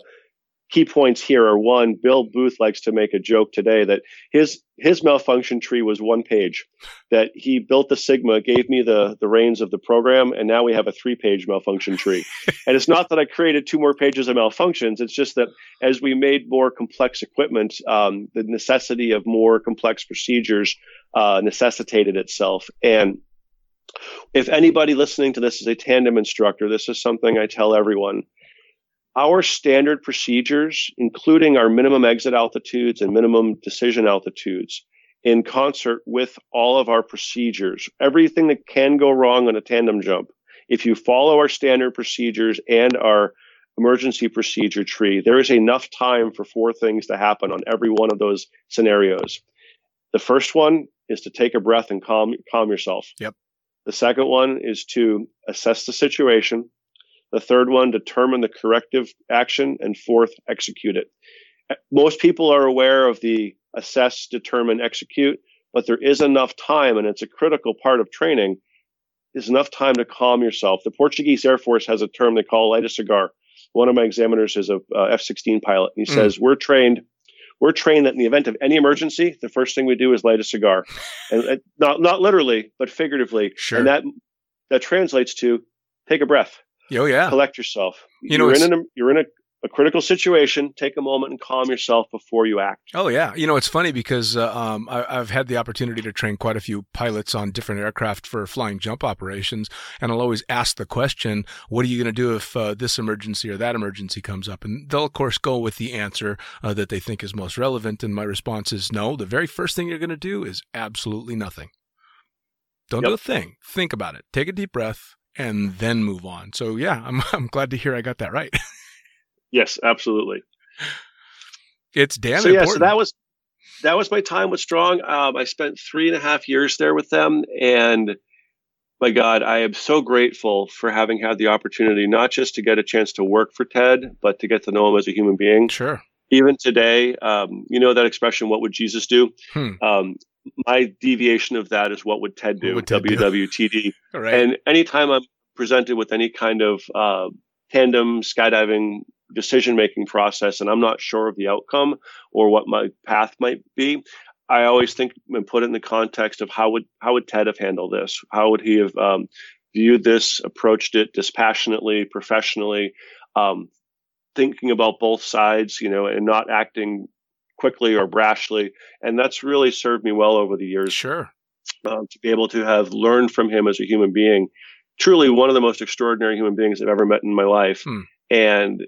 key points here are one. Bill Booth likes to make a joke today that his his malfunction tree was one page. That he built the Sigma, gave me the the reins of the program, and now we have a three page malfunction tree. and it's not that I created two more pages of malfunctions. It's just that as we made more complex equipment, um, the necessity of more complex procedures uh, necessitated itself. And if anybody listening to this is a tandem instructor, this is something I tell everyone. Our standard procedures, including our minimum exit altitudes and minimum decision altitudes, in concert with all of our procedures, everything that can go wrong on a tandem jump, if you follow our standard procedures and our emergency procedure tree, there is enough time for four things to happen on every one of those scenarios. The first one is to take a breath and calm calm yourself. Yep. The second one is to assess the situation. The third one, determine the corrective action, and fourth, execute it. Most people are aware of the assess, determine, execute, but there is enough time, and it's a critical part of training. Is enough time to calm yourself. The Portuguese Air Force has a term they call light a cigar. One of my examiners is a uh, F-16 pilot, and he Mm. says we're trained. We're trained that in the event of any emergency, the first thing we do is light a cigar, and uh, not not literally, but figuratively. Sure. And that that translates to take a breath Oh, yeah. collect yourself. You know, you're in a, you're in a, a critical situation. Take a moment and calm yourself before you act. Oh yeah, you know it's funny because uh, um, I, I've had the opportunity to train quite a few pilots on different aircraft for flying jump operations, and I'll always ask the question, "What are you going to do if uh, this emergency or that emergency comes up?" And they'll of course go with the answer uh, that they think is most relevant. And my response is, "No. The very first thing you're going to do is absolutely nothing. Don't do a thing. Think about it. Take a deep breath." And then move on. So yeah, I'm I'm glad to hear I got that right. Yes, absolutely. It's damn so yeah, so that was that was my time with Strong. Um, I spent three and a half years there with them, and my God, I am so grateful for having had the opportunity not just to get a chance to work for Ted, but to get to know him as a human being. sure. even today, um, you know that expression, "What would Jesus do?" Hmm. Um, my deviation of that is, "What would Ted do?" Would Ted do? WWTD. And anytime I'm presented with any kind of uh, tandem skydiving decision making process, and I'm not sure of the outcome or what my path might be, I always think and put it in the context of how would how would Ted have handled this? How would he have um, viewed this, approached it dispassionately, professionally, um, thinking about both sides, you know, and not acting quickly or brashly. And that's really served me well over the years sure. um, to be able to have learned from him as a human being. Truly, one of the most extraordinary human beings I've ever met in my life, Hmm. and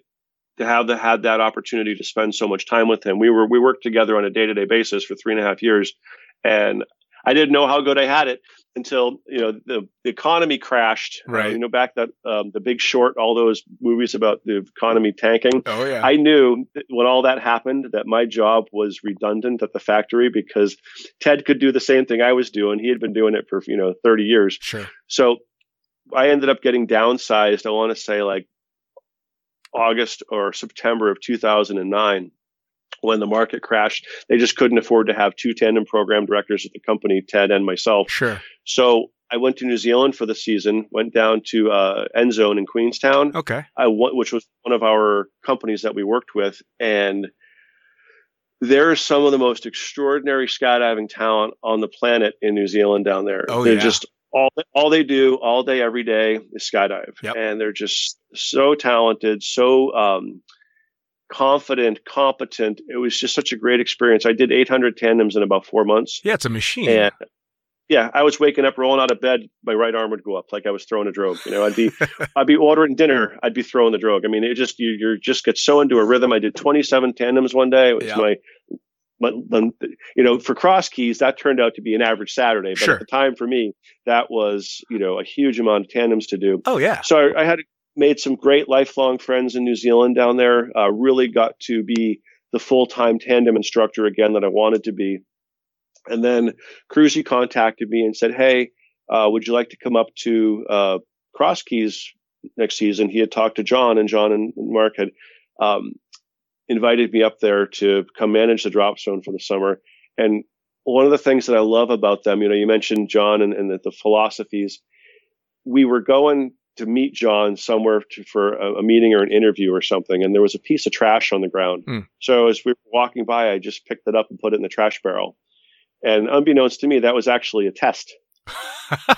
to have the, had that opportunity to spend so much time with him. We were we worked together on a day to day basis for three and a half years, and I didn't know how good I had it until you know the, the economy crashed. Uh, Right. you know, back that um, the Big Short, all those movies about the economy tanking. Oh yeah. I knew that when all that happened that my job was redundant at the factory because Ted could do the same thing I was doing. He had been doing it for, you know, 30 years. sure. So I ended up getting downsized. I want to say like August or September of 2009 when the market crashed. They just couldn't afford to have two tandem program directors at the company, Ted and myself. Sure. So I went to New Zealand for the season, went down to uh, NZONE in Queenstown. Okay. I went, which was one of our companies that we worked with, and there's some of the most extraordinary skydiving talent on the planet in New Zealand down there. Oh, they're yeah. just all all they do all day every day is skydive, Yep. and they're just so talented, so um, confident, competent. It was just such a great experience. I did 800 tandems in about four months. Yeah, it's a machine. And yeah, I was waking up, rolling out of bed. My right arm would go up like I was throwing a drogue. You know, I'd be, I'd be ordering dinner. I'd be throwing the drogue. I mean, it just you, you just get so into a rhythm. I did 27 tandems one day. It was Yeah. my, my, you know, for cross keys that turned out to be an average Saturday, but Sure. at the time for me, that was you know a huge amount of tandems to do. oh yeah. So I, I had made some great lifelong friends in New Zealand down there. Uh, really got to be the full time tandem instructor again that I wanted to be. And then Cruzy contacted me and said, Hey, uh, would you like to come up to uh, Cross Keys next season? He had talked to John, and John and Mark had um, invited me up there to come manage the drop zone for the summer. And one of the things that I love about them, you know, you mentioned John and, and the, the philosophies. We were going to meet John somewhere to, for a, a, meeting or an interview or something, and there was a piece of trash on the ground. Mm. So as we were walking by, I just picked it up and put it in the trash barrel. And unbeknownst to me, that was actually a test.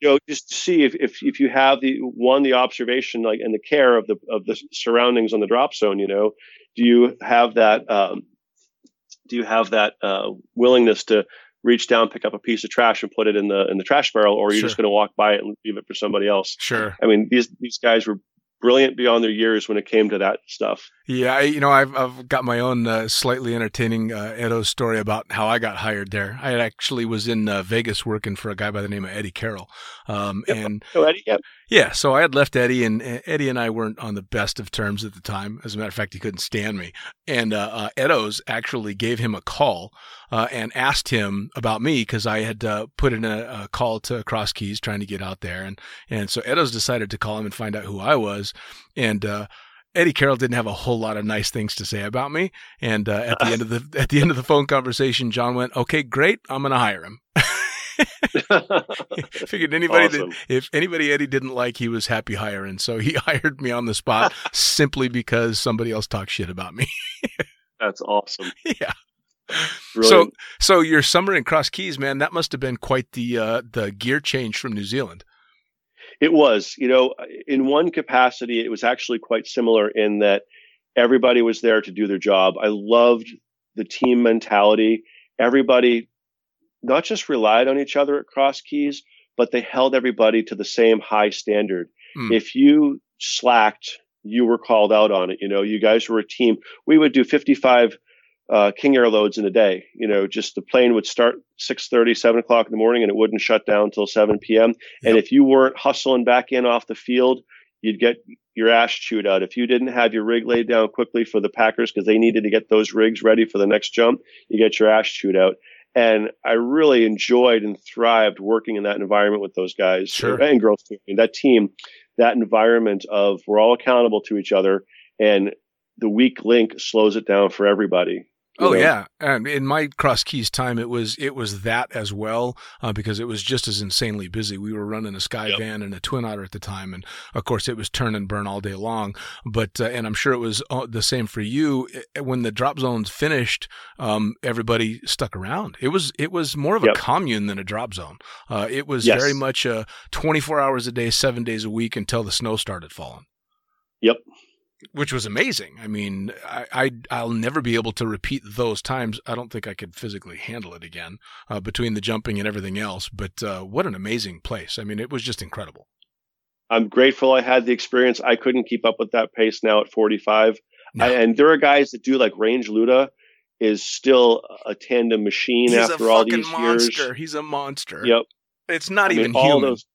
you know, just to see if, if if you have the one the observation like and the care of the of the surroundings on the drop zone. You know, do you have that? Um, do you have that uh, willingness to reach down, pick up a piece of trash, and put it in the in the trash barrel, or are you sure. just going to walk by it and leave it for somebody else? Sure. I mean, these these guys were brilliant beyond their years when it came to that stuff. Yeah, you know, I've I've got my own uh, slightly entertaining uh, Edo story about how I got hired there. I actually was in uh, Vegas working for a guy by the name of Eddie Carroll, um, and oh, Eddie, yep. Yeah, so I had left Eddie, and Eddie and I weren't on the best of terms at the time. As a matter of fact, he couldn't stand me, and uh, uh, Edo's actually gave him a call uh, and asked him about me because I had uh, put in a, a, call to Cross Keys trying to get out there, and and so Edo's decided to call him and find out who I was, and uh, Eddie Carroll didn't have a whole lot of nice things to say about me. And uh, at the end of the at the end of the phone conversation, John went, "Okay, great, I'm going to hire him." Figured anybody awesome. that if anybody Eddie didn't like, he was happy hiring. So he hired me on the spot simply because somebody else talked shit about me. That's awesome. Yeah. Brilliant. So so your summer in Cross Keys, man, that must have been quite the uh, the gear change from New Zealand. It was, you know, in one capacity, it was actually quite similar in that everybody was there to do their job. I loved the team mentality. Everybody not just relied on each other at Cross Keys, but they held everybody to the same high standard. Mm. If you slacked, you were called out on it. You know, you guys were a team. We would do 55 uh, King Air loads in a day. You know, just the plane would start 6:30, 7 o'clock in the morning, and it wouldn't shut down until 7 p.m. Yep. And if you weren't hustling back in off the field, you'd get your ass chewed out. If you didn't have your rig laid down quickly for the Packers because they needed to get those rigs ready for the next jump, you get your ass chewed out. And I really enjoyed and thrived working in that environment with those guys sure. and girls too. that team, that environment of we're all accountable to each other and the weak link slows it down for everybody. Oh know? yeah, and in my Cross Keys time, it was it was that as well uh, because it was just as insanely busy. We were running a Sky yep. Van and a Twin Otter at the time, and of course it was turn and burn all day long. But uh, and I'm sure it was uh, the same for you when the drop zones finished. Um, everybody stuck around. It was it was more of yep. a commune than a drop zone. Uh, it was yes. very much a 24 hours a day, seven days a week until the snow started falling. Yep which was amazing. I mean, I, I will never be able to repeat those times. I don't think I could physically handle it again uh, between the jumping and everything else. But uh, what an amazing place! I mean, it was just incredible. I'm grateful I had the experience. I couldn't keep up with that pace now at 45. No. I, and there are guys that do like Range Luda is still a tandem machine He's after all these monster. years. He's a monster. Yep. It's not I even mean, human. Those,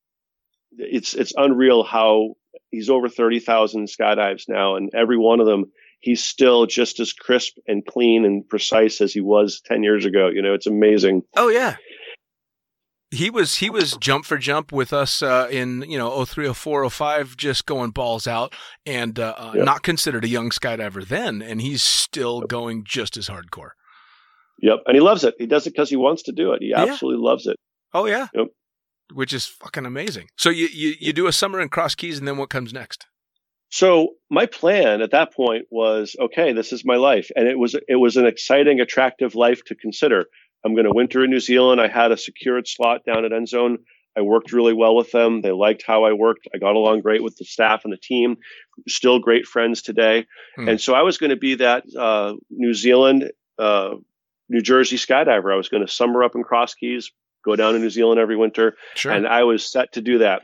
it's it's unreal how he's over 30,000 skydives now, and every one of them, he's still just as crisp and clean and precise as he was 10 years ago. You know, it's amazing. Oh, yeah. He was he was jump for jump with us uh, in you know 03, 04, 05, just going balls out and uh, uh, yep. not considered a young skydiver then, and he's still yep. going just as hardcore. Yep, and he loves it. He does it because he wants to do it. He absolutely yeah. loves it. Oh yeah. Yep which is fucking amazing. So you, you you do a summer in Cross Keys, and then what comes next? So my plan at that point was okay. This is my life, and it was it was an exciting, attractive life to consider. I'm going to winter in New Zealand. I had a secured slot down at NZONE. I worked really well with them. They liked how I worked. I got along great with the staff and the team. Still great friends today. Hmm. And so I was going to be that uh, New Zealand, uh, New Jersey skydiver. I was going to summer up in Cross Keys, go down to New Zealand every winter. Sure. And I was set to do that.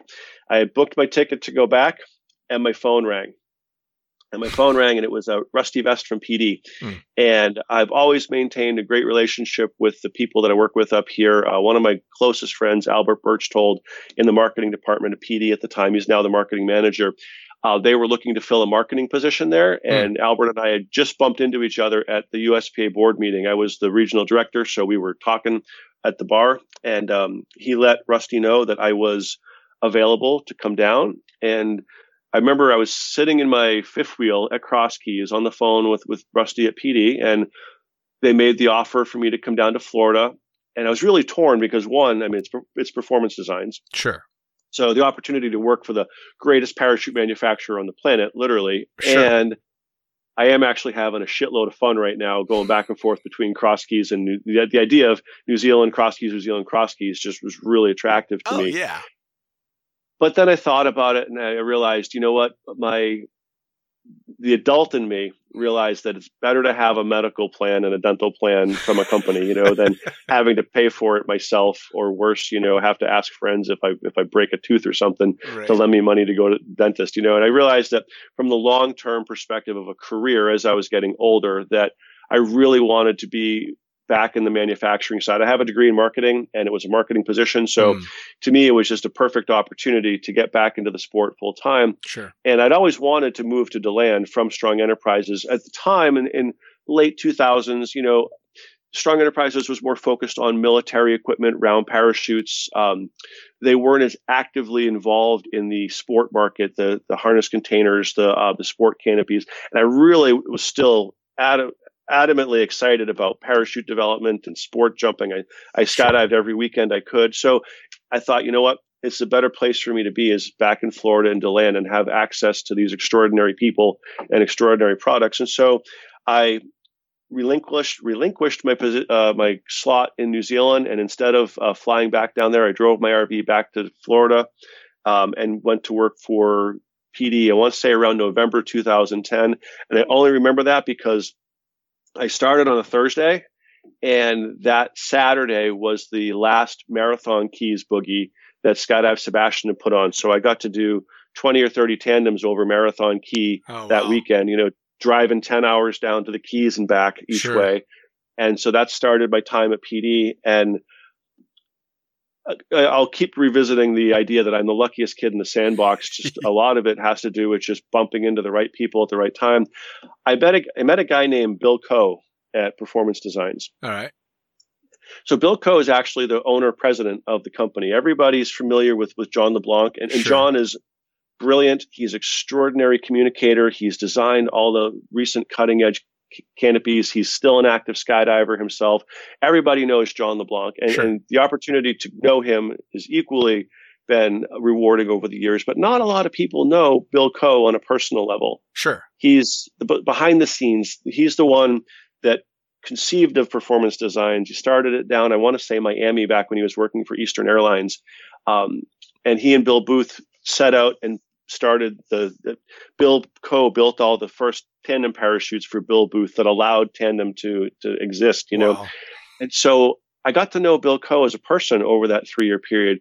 I had booked my ticket to go back, and my phone rang. And my phone rang, and it was a Rusty Vest from PD. Mm. And I've always maintained a great relationship with the people that I work with up here. Uh, one of my closest friends, Albert Birchtold, in the marketing department of PD at the time, he's now the marketing manager. Uh, they were looking to fill a marketing position there, and Albert and I had just bumped into each other at the USPA board meeting. I was the regional director, so we were talking at the bar, and um, he let Rusty know that I was available to come down. And I remember I was sitting in my fifth wheel at Cross Keys on the phone with with Rusty at PD, and they made the offer for me to come down to Florida. And I was really torn because one, I mean, it's it's performance designs, Sure. so the opportunity to work for the greatest parachute manufacturer on the planet, literally, Sure. and I am actually having a shitload of fun right now, going back and forth between cross keys and New, the, the idea of New Zealand cross keys, New Zealand cross keys, just was really attractive to Oh me. yeah. But then I thought about it and I realized, you know what, my the adult in me realized that it's better to have a medical plan and a dental plan from a company, you know, than having to pay for it myself, or worse, you know, have to ask friends if I if I break a tooth or something Right. to lend me money to go to dentist, you know. And I realized that from the long term perspective of a career as I was getting older, that I really wanted to be back in the manufacturing side. I have a degree in marketing and it was a marketing position. So Mm, to me, it was just a perfect opportunity to get back into the sport full time. sure. And I'd always wanted to move to DeLand from Strong Enterprises. At the time, in, in late 2000s, you know, Strong Enterprises was more focused on military equipment, round parachutes. Um, they weren't as actively involved in the sport market, the the harness containers, the uh, the sport canopies. And I really was still ad- adamantly excited about parachute development and sport jumping. I, I skydived every weekend I could. So I thought, you know what? It's a better place for me to be is back in Florida and DeLand and have access to these extraordinary people and extraordinary products. And so I relinquished relinquished my uh, my slot in New Zealand, and instead of uh, flying back down there, I drove my RV back to Florida um, and went to work for PD. I want to say around November 2010, and I only remember that because I started on a Thursday, and that Saturday was the last Marathon Keys boogie that Skydive Sebastian had put on. So I got to do 20 or 30 tandems over Marathon Key Oh, that wow. weekend, you know, driving 10 hours down to the Keys and back each Sure. way. And so that started my time at PD. And I'll keep revisiting the idea that I'm the luckiest kid in the sandbox. Just a lot of it has to do with just bumping into the right people at the right time. I bet a, I met a guy named Bill Coe at Performance Designs. All right. So Bill Coe is actually the owner president of the company. Everybody's familiar with with John LeBlanc, and, and Sure. John is brilliant. He's extraordinary communicator. He's designed all the recent cutting edge canopies. He's still an active skydiver himself. Everybody knows John LeBlanc, and, Sure. and the opportunity to know him is equally been rewarding over the years. But not a lot of people know Bill Coe on a personal level Sure. he's the, behind the scenes he's the one that conceived of performance designs he started it down i want to say miami back when he was working for eastern airlines um, and he and bill booth set out and started the, the bill co built all the first tandem parachutes for bill booth that allowed tandem to to exist you know Wow. and so I got to know Bill Coe as a person over that three year period.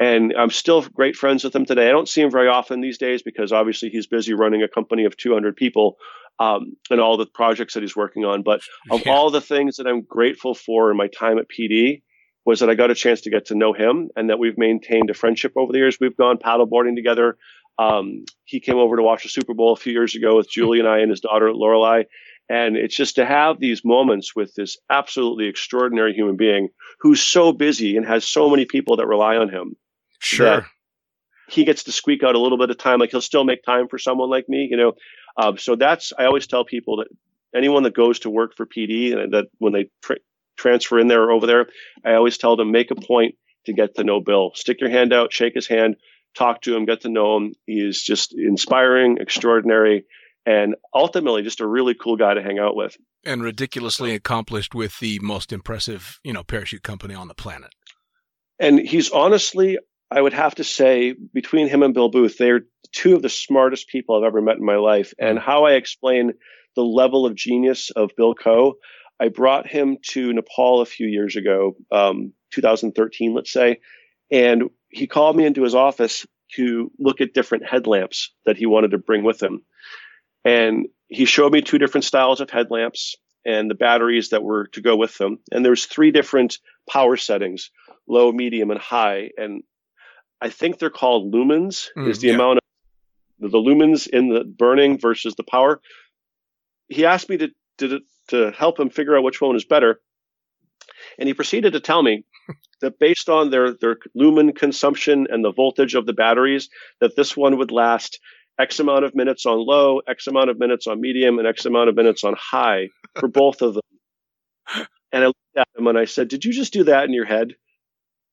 And I'm still great friends with him today. I don't see him very often these days because obviously he's busy running a company of 200 people um, and all the projects that he's working on. But of Yeah. all the things that I'm grateful for in my time at PD was that I got a chance to get to know him and that we've maintained a friendship over the years. We've gone paddleboarding together. Um, he came over to watch the Super Bowl a few years ago with Julie and I and his daughter Lorelai. And it's just to have these moments with this absolutely extraordinary human being who's so busy and has so many people that rely on him. Sure. He gets to squeak out a little bit of time. Like he'll still make time for someone like me, you know. Um, so that's I always tell people that anyone that goes to work for PD and that when they tra- transfer in there or over there, I always tell them make a point to get to know Bill. Stick your hand out, shake his hand, talk to him, get to know him. He is just inspiring, extraordinary, and ultimately just a really cool guy to hang out with. and ridiculously accomplished with the most impressive, you know, parachute company on the planet. and he's honestly, I would have to say, between him and Bill Booth, they're two of the smartest people I've ever met in my life. And how I explain the level of genius of Bill Coe, I brought him to Nepal a few years ago, um, 2013, let's say, and he called me into his office to look at different headlamps that he wanted to bring with him. And he showed me two different styles of headlamps and the batteries that were to go with them. And there's three different power settings low, medium, and high. And I think they're called lumens, Mm, is the yeah. amount of the, lumens in the burning versus the power. He asked me to, to to help him figure out which one is better, and he proceeded to tell me that based on their their lumen consumption and the voltage of the batteries, that this one would last X amount of minutes on low, X amount of minutes on medium, and X amount of minutes on high for both of them. And I looked at him and I said, Did you just do that in your head?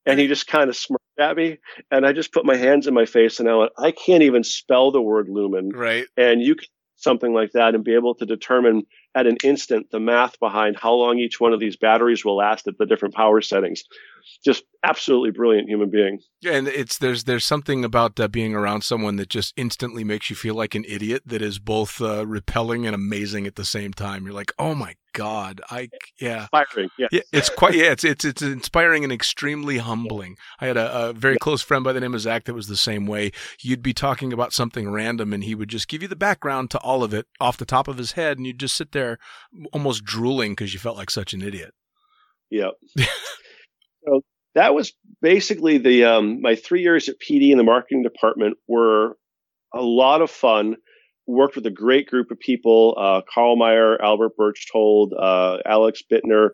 And he just kind of smirked at me. And I just put my hands in my face and I went, I can't even spell the word lumen. Right. And you can something like that and be able to determine at an instant the math behind how long each one of these batteries will last at the different power settings. Just absolutely brilliant human being. Yeah, and it's there's there's something about uh, being around someone that just instantly makes you feel like an idiot that is both uh, repelling and amazing at the same time. You're like, oh my god, I yeah, Inspiring. Yeah. yeah, it's quite yeah, it's it's it's inspiring and extremely humbling. I had a, a very close friend by the name of Zach that was the same way. You'd be talking about something random, and he would just give you the background to all of it off the top of his head, and you'd just sit there almost drooling because you felt like such an idiot. Yeah. so that was basically the um, my three years at PD in the marketing department were a lot of fun. Worked with a great group of people: uh, Carl Meyer, Albert Birchtold, uh, Alex Bittner,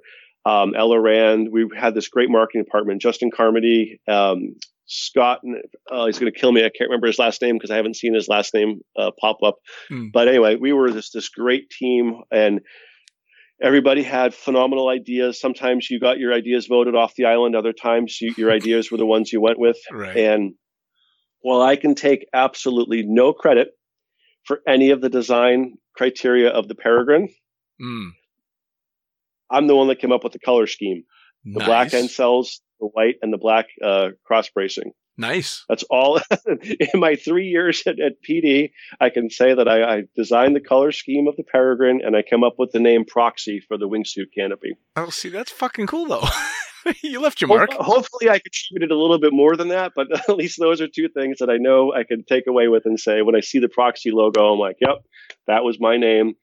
um, Ella Rand. We had this great marketing department: Justin Carmody, um, Scott. Uh, he's going to kill me. I can't remember his last name because I haven't seen his last name uh, pop up. Hmm. But anyway, we were this this great team, and everybody had phenomenal ideas. Sometimes you got your ideas voted off the island. Other times you, your ideas were the ones you went with. Right. And while I can take absolutely no credit for any of the design criteria of the Peregrine, Mm, I'm the one that came up with the color scheme: the black nice. end cells, the white, and the black uh, cross bracing. Nice. That's all. In my three years at, at PD, I can say that I, I designed the color scheme of the Peregrine, and I came up with the name Proxy for the wingsuit canopy. Oh, see, that's fucking cool though. you left your mark. Hopefully, I contributed a little bit more than that, but at least those are two things that I know I can take away with and say when I see the proxy logo, I'm like, "Yep, that was my name."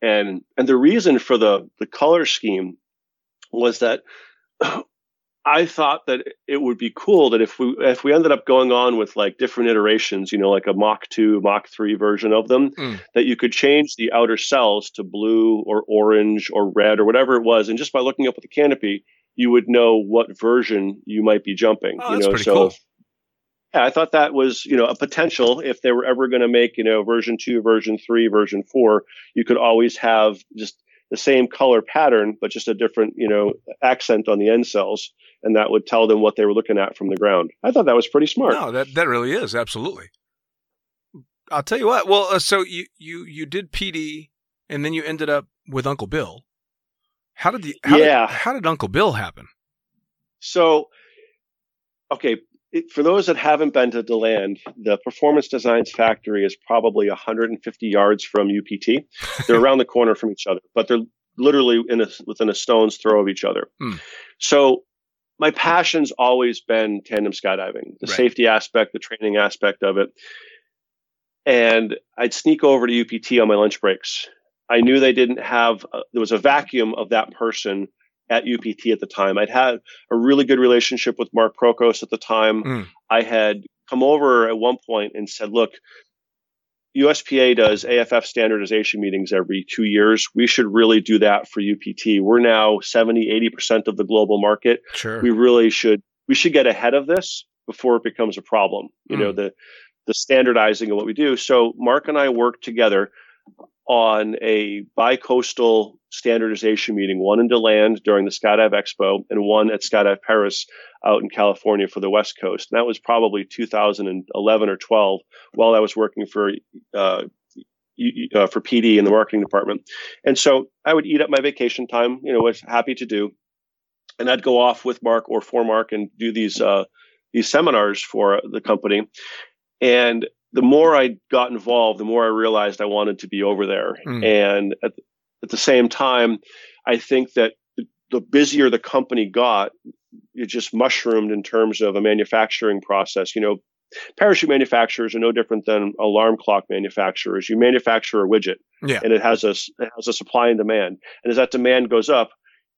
And and the reason for the the color scheme was that I thought that it would be cool that if we if we ended up going on with like different iterations, you know, like a Mach two, Mach three version of them, Mm. that you could change the outer cells to blue or orange or red or whatever it was, and just by looking up at the canopy, you would know what version you might be jumping. Oh, you that's know, pretty so cool. yeah, I thought that was you know a potential if they were ever going to make you know version two, version three, version four, you could always have just the same color pattern, but just a different you know accent on the end cells, and that would tell them what they were looking at from the ground. I thought that was pretty smart. No, that that really is absolutely. I'll tell you what. Well, uh, so you you you did PD, and then you ended up with Uncle Bill. How did the how Yeah. Did, how did Uncle Bill happen? So, okay, it, for those that haven't been to DeLand, the Performance Designs factory is probably 150 yards from UPT. They're around the corner from each other, but they're literally in a, within a stone's throw of each other. Hmm. So, my passion's always been tandem skydiving, the Right. safety aspect, the training aspect of it. And I'd sneak over to UPT on my lunch breaks. I knew they didn't have, uh, there was a vacuum of that person at UPT at the time. I'd had a really good relationship with Mark Procos at the time. Mm. I had come over at one point and said, look, USPA does AFF standardization meetings every two years. We should really do that for UPT. We're now 70, 80% of the global market. Sure. We really should, we should get ahead of this before it becomes a problem. You know, the, the standardizing of what we do. So Mark and I worked together on a bi-coastal standardization meeting, one in DeLand during the Skydive Expo and one at Skydive Perris out in California for the West Coast. And that was probably 2011 or 12 while I was working for uh, uh, for PD in the marketing department. And so I would eat up my vacation time, you know, was happy to do. And I'd go off with Mark or for Mark and do these uh, these seminars for the company. And the more I got involved, the more I realized I wanted to be over there. Mm. And at, at the same time, I think that the, the busier the company got, it just mushroomed in terms of a manufacturing process. You know, parachute manufacturers are no different than alarm clock manufacturers. You manufacture a widget, Yeah. and it has a it has a supply and demand. And as that demand goes up,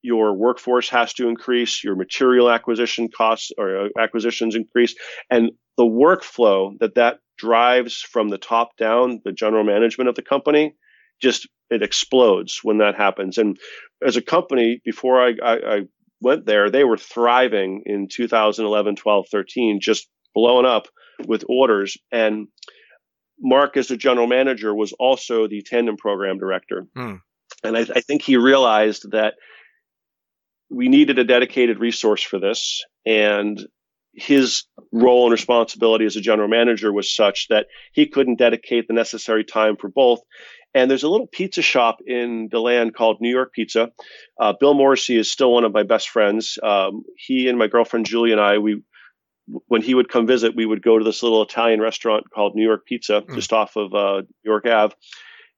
your workforce has to increase, your material acquisition costs or uh, acquisitions increase, and the workflow that that drives from the top down, the general management of the company, just it explodes when that happens. And as a company, before I, I, I went there, they were thriving in 2011, 12, 13, just blowing up with orders. And Mark, as the general manager, was also the tandem program director. Hmm. And I, I think he realized that we needed a dedicated resource for this. And his role and responsibility as a general manager was such that he couldn't dedicate the necessary time for both. And there's a little pizza shop in DeLand called New York Pizza. Uh, Bill Morrissey is still one of my best friends. Um, he and my girlfriend Julie and I, we when he would come visit, we would go to this little Italian restaurant called New York Pizza, Mm. just off of uh, New York Ave.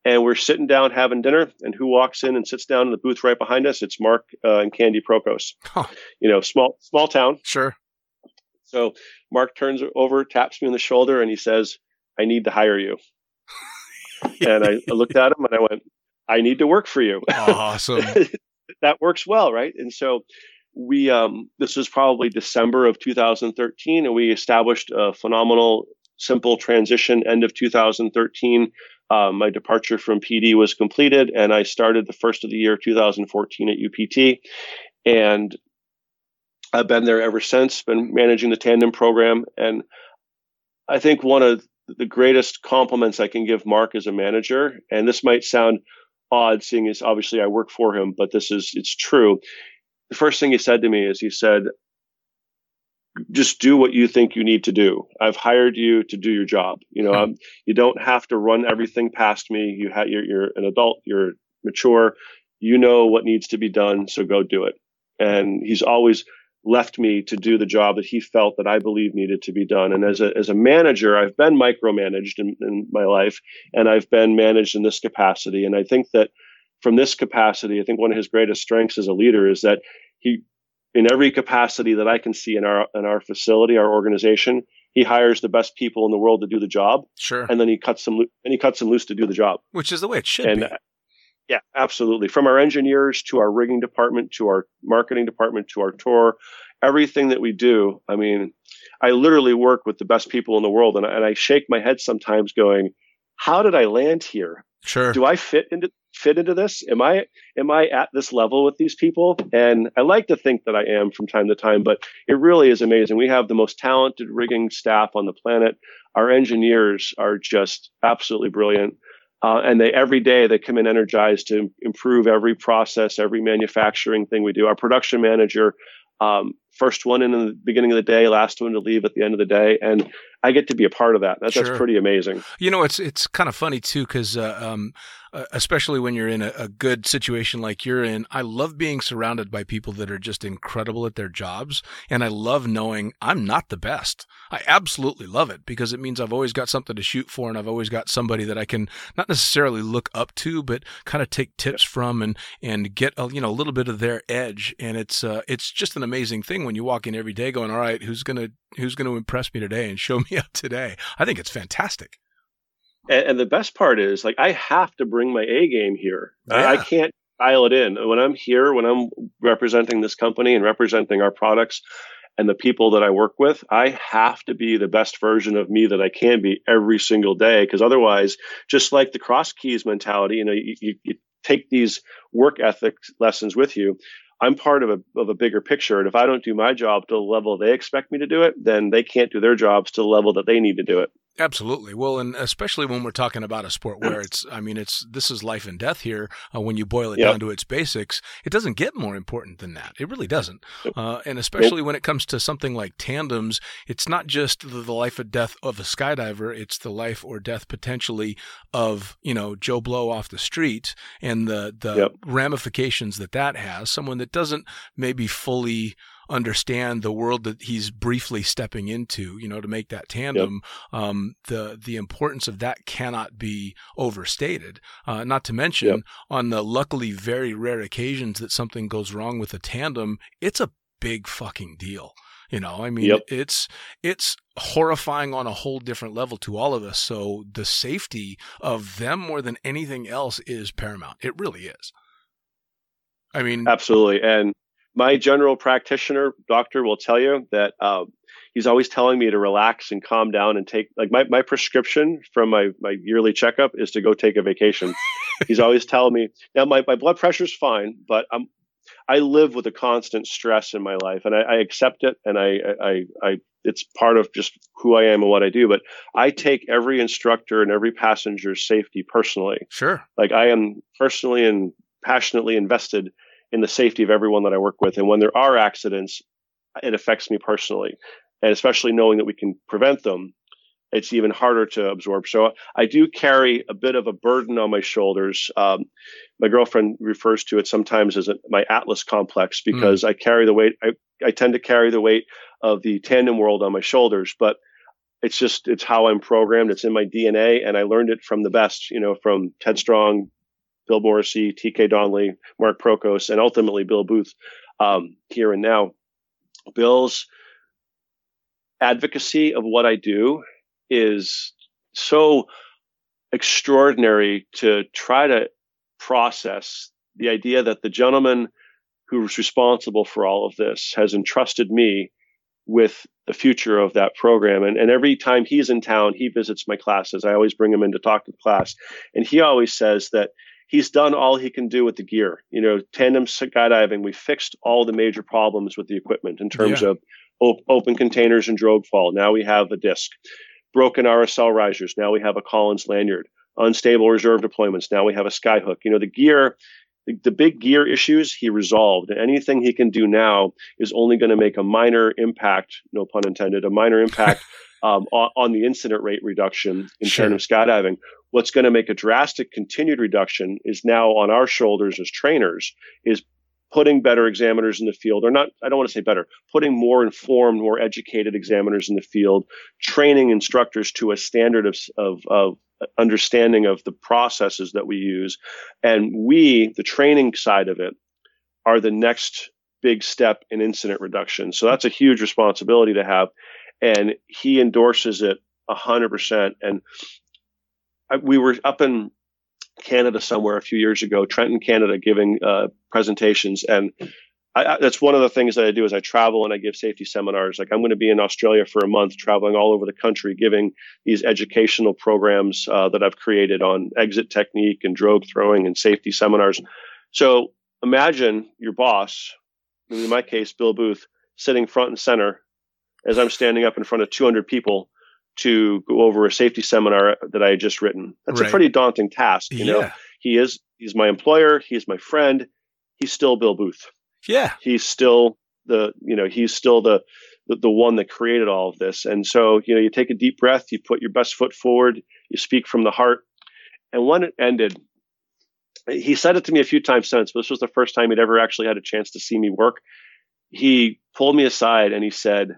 And we're sitting down having dinner, and who walks in and sits down in the booth right behind us? It's Mark uh, and Candy Procos. Huh. You know, small small town. Sure. So Mark turns over, taps me on the shoulder, and he says, "I need to hire you." and I, looked at him and I went, "I need to work for you." Awesome. that works well, right? And so we um, this was probably December of 2013, and we established a phenomenal, simple transition. End of 2013, um, my departure from PD was completed, and I started the first of the year 2014 at UPT, and I've been there ever since. Been managing the tandem program, and I think one of the greatest compliments I can give Mark as a manager, and this might sound odd seeing as obviously I work for him, but this is it's true. The first thing he said to me is he said, just do what you think you need to do. I've hired you to do your job. You know, um, you don't have to run everything past me. You ha- you're, you're an adult, you're mature, you know what needs to be done, so go do it. And he's always left me to do the job that he felt that I believe needed to be done. And as a, as a manager, I've been micromanaged in, in my life and I've been managed in this capacity. And I think that from this capacity, I think one of his greatest strengths as a leader is that he, in every capacity that I can see in our, in our facility, our organization, he hires the best people in the world to do the job. Sure. And then he cuts them, and he cuts them loose to do the job. Which is the way it should And be. Yeah, absolutely. From our engineers to our rigging department to our marketing department to our tour, everything that we do. I mean, I literally work with the best people in the world, and, I- and I shake my head sometimes, going, "How did I land here? Sure. Do I fit into fit into this? Am I am I at this level with these people?" And I like to think that I am from time to time, but it really is amazing. We have the most talented rigging staff on the planet. Our engineers are just absolutely brilliant. Uh, and they every day they come in energized to improve every process, every manufacturing thing we do. Our production manager, um, first one in the beginning of the day, last one to leave at the end of the day, and I get to be a part of that. That Sure. That's pretty amazing. You know, it's it's kind of funny too, because uh, um, uh, especially when you're in a, a good situation like you're in, I love being surrounded by people that are just incredible at their jobs, and I love knowing I'm not the best. I absolutely love it because it means I've always got something to shoot for, and I've always got somebody that I can not necessarily look up to, but kind of take tips from and and get a, you know a little bit of their edge. And it's uh, it's just an amazing thing when you walk in every day going, all right, who's gonna who's gonna impress me today and show me up today? I think it's fantastic. And, and the best part is, like, I have to bring my A game here. I, I can't dial it in. When I'm here, when I'm representing this company and representing our products and the people that I work with, I have to be the best version of me that I can be every single day. Because otherwise, just like the cross keys mentality, you know, you, you, you take these work ethic lessons with you. I'm part of a of a bigger picture, and if I don't do my job to the level they expect me to do it, then they can't do their jobs to the level that they need to do it. Absolutely. Well, and especially when we're talking about a sport where it's, I mean, it's, this is life and death here. Uh, when you boil it Yep. down to its basics, it doesn't get more important than that. It really doesn't. Uh, and especially when it comes to something like tandems, it's not just the, the life or death of a skydiver. It's the life or death potentially of, you know, Joe Blow off the street and the, the Yep. ramifications that that has. Someone that doesn't maybe fully understand the world that he's briefly stepping into, you know, to make that tandem um, the the importance of that cannot be overstated. Uh, not to mention, Yep. on the luckily very rare occasions that something goes wrong with a tandem, it's a big fucking deal. You know, I mean, Yep. it's it's horrifying on a whole different level to all of us. So the safety of them more than anything else is paramount. It really is. I mean, Absolutely. And my general practitioner doctor will tell you that, um, he's always telling me to relax and calm down and take like my, my prescription from my, my yearly checkup is to go take a vacation. he's always telling me now my, my blood pressure's fine, but I'm I live with a constant stress in my life and I, I accept it and I, I I it's part of just who I am and what I do. But I take every instructor and every passenger's safety personally. Sure. Like I am personally and passionately invested in the safety of everyone that I work with. And when there are accidents, it affects me personally and especially knowing that we can prevent them, it's even harder to absorb. So I do carry a bit of a burden on my shoulders. Um, my girlfriend refers to it sometimes as a, my Atlas complex hmm. because mm. I carry the weight. I, I tend to carry the weight of the tandem world on my shoulders, but it's just it's how I'm programmed. It's in my DNA, and I learned it from the best. You know, from Ted Strong, Bill Morrissey, T.K. Donnelly, Mark Procos, and ultimately Bill Booth um, here and now. Bill's advocacy of what I do is so extraordinary to try to process the idea that the gentleman who's responsible for all of this has entrusted me with the future of that program. And, and every time he's in town, he visits my classes. I always bring him in to talk to the class. And he always says that he's done all he can do with the gear. You know, tandem skydiving, we fixed all the major problems with the equipment in terms yeah. of op- open containers and drogue fall. Now we have a disc. Broken RSL risers. Now we have a Collins lanyard. Unstable reserve deployments. Now we have a skyhook. You know, the gear, the, the big gear issues he resolved. Anything he can do now is only going to make a minor impact, no pun intended, a minor impact um, on, on, the incident rate reduction in sure. tandem skydiving. What's going to make a drastic continued reduction is now on our shoulders as trainers is putting better examiners in the field, or not, I don't want to say better, putting more informed, more educated examiners in the field, training instructors to a standard of, of, of understanding of the processes that we use. And we, the training side of it, are the next big step in incident reduction. So that's a huge responsibility to have. And he endorses it 100%. And we were up in Canada somewhere a few years ago, Trenton, Canada, giving uh, presentations. And I, I, that's one of the things that I do is I travel and I give safety seminars. Like I'm going to be in Australia for a month, traveling all over the country, giving these educational programs uh, that I've created on exit technique and drogue throwing and safety seminars. So imagine your boss, in my case, Bill Booth, sitting front and center as I'm standing up in front of 200 people to go over a safety seminar that I had just written. That's right. a pretty daunting task. You yeah. know, he is he's my employer, he's my friend, he's still Bill Booth. Yeah, he's still the you know he's still the, the the one that created all of this. And so you know, you take a deep breath, you put your best foot forward, you speak from the heart. And when it ended, he said it to me a few times since, but this was the first time he'd ever actually had a chance to see me work. He pulled me aside and he said,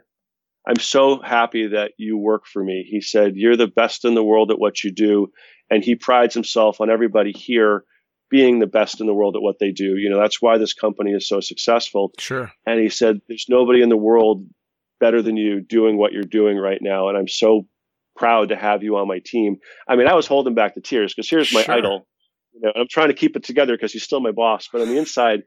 I'm so happy that you work for me. He said, You're the best in the world at what you do. And he prides himself on everybody here being the best in the world at what they do. You know, that's why this company is so successful. Sure. And he said, There's nobody in the world better than you doing what you're doing right now. And I'm so proud to have you on my team. I mean, I was holding back the tears because here's my sure. idol. You know, I'm trying to keep it together because he's still my boss. But on the inside,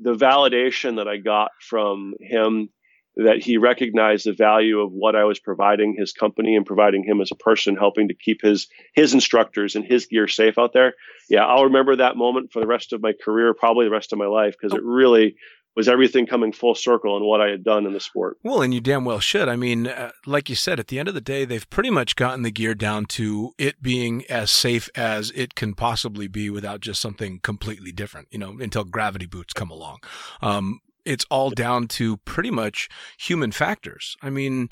the validation that I got from him that he recognized the value of what I was providing his company and providing him as a person, helping to keep his his instructors and his gear safe out there. Yeah, I'll remember that moment for the rest of my career, probably the rest of my life, because it really was everything coming full circle in what I had done in the sport. Well, and you damn well should. I mean, uh, like you said, at the end of the day, they've pretty much gotten the gear down to it being as safe as it can possibly be without just something completely different, you know, until gravity boots come along. Um, it's all down to pretty much human factors. I mean,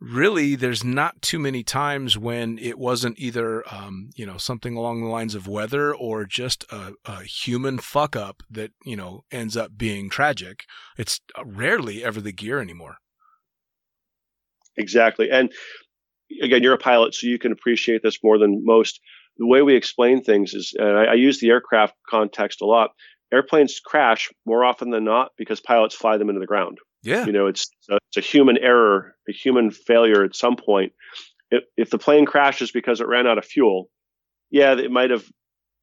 really, there's not too many times when it wasn't either, um, you know, something along the lines of weather or just a, a, human fuck up that, you know, ends up being tragic. It's rarely ever the gear anymore. Exactly. And again, you're a pilot, so you can appreciate this more than most. The way we explain things is, and I, I use the aircraft context a lot airplanes crash more often than not because pilots fly them into the ground. Yeah. You know, it's a, it's a human error, a human failure at some point. If, if the plane crashes because it ran out of fuel, yeah, it might have,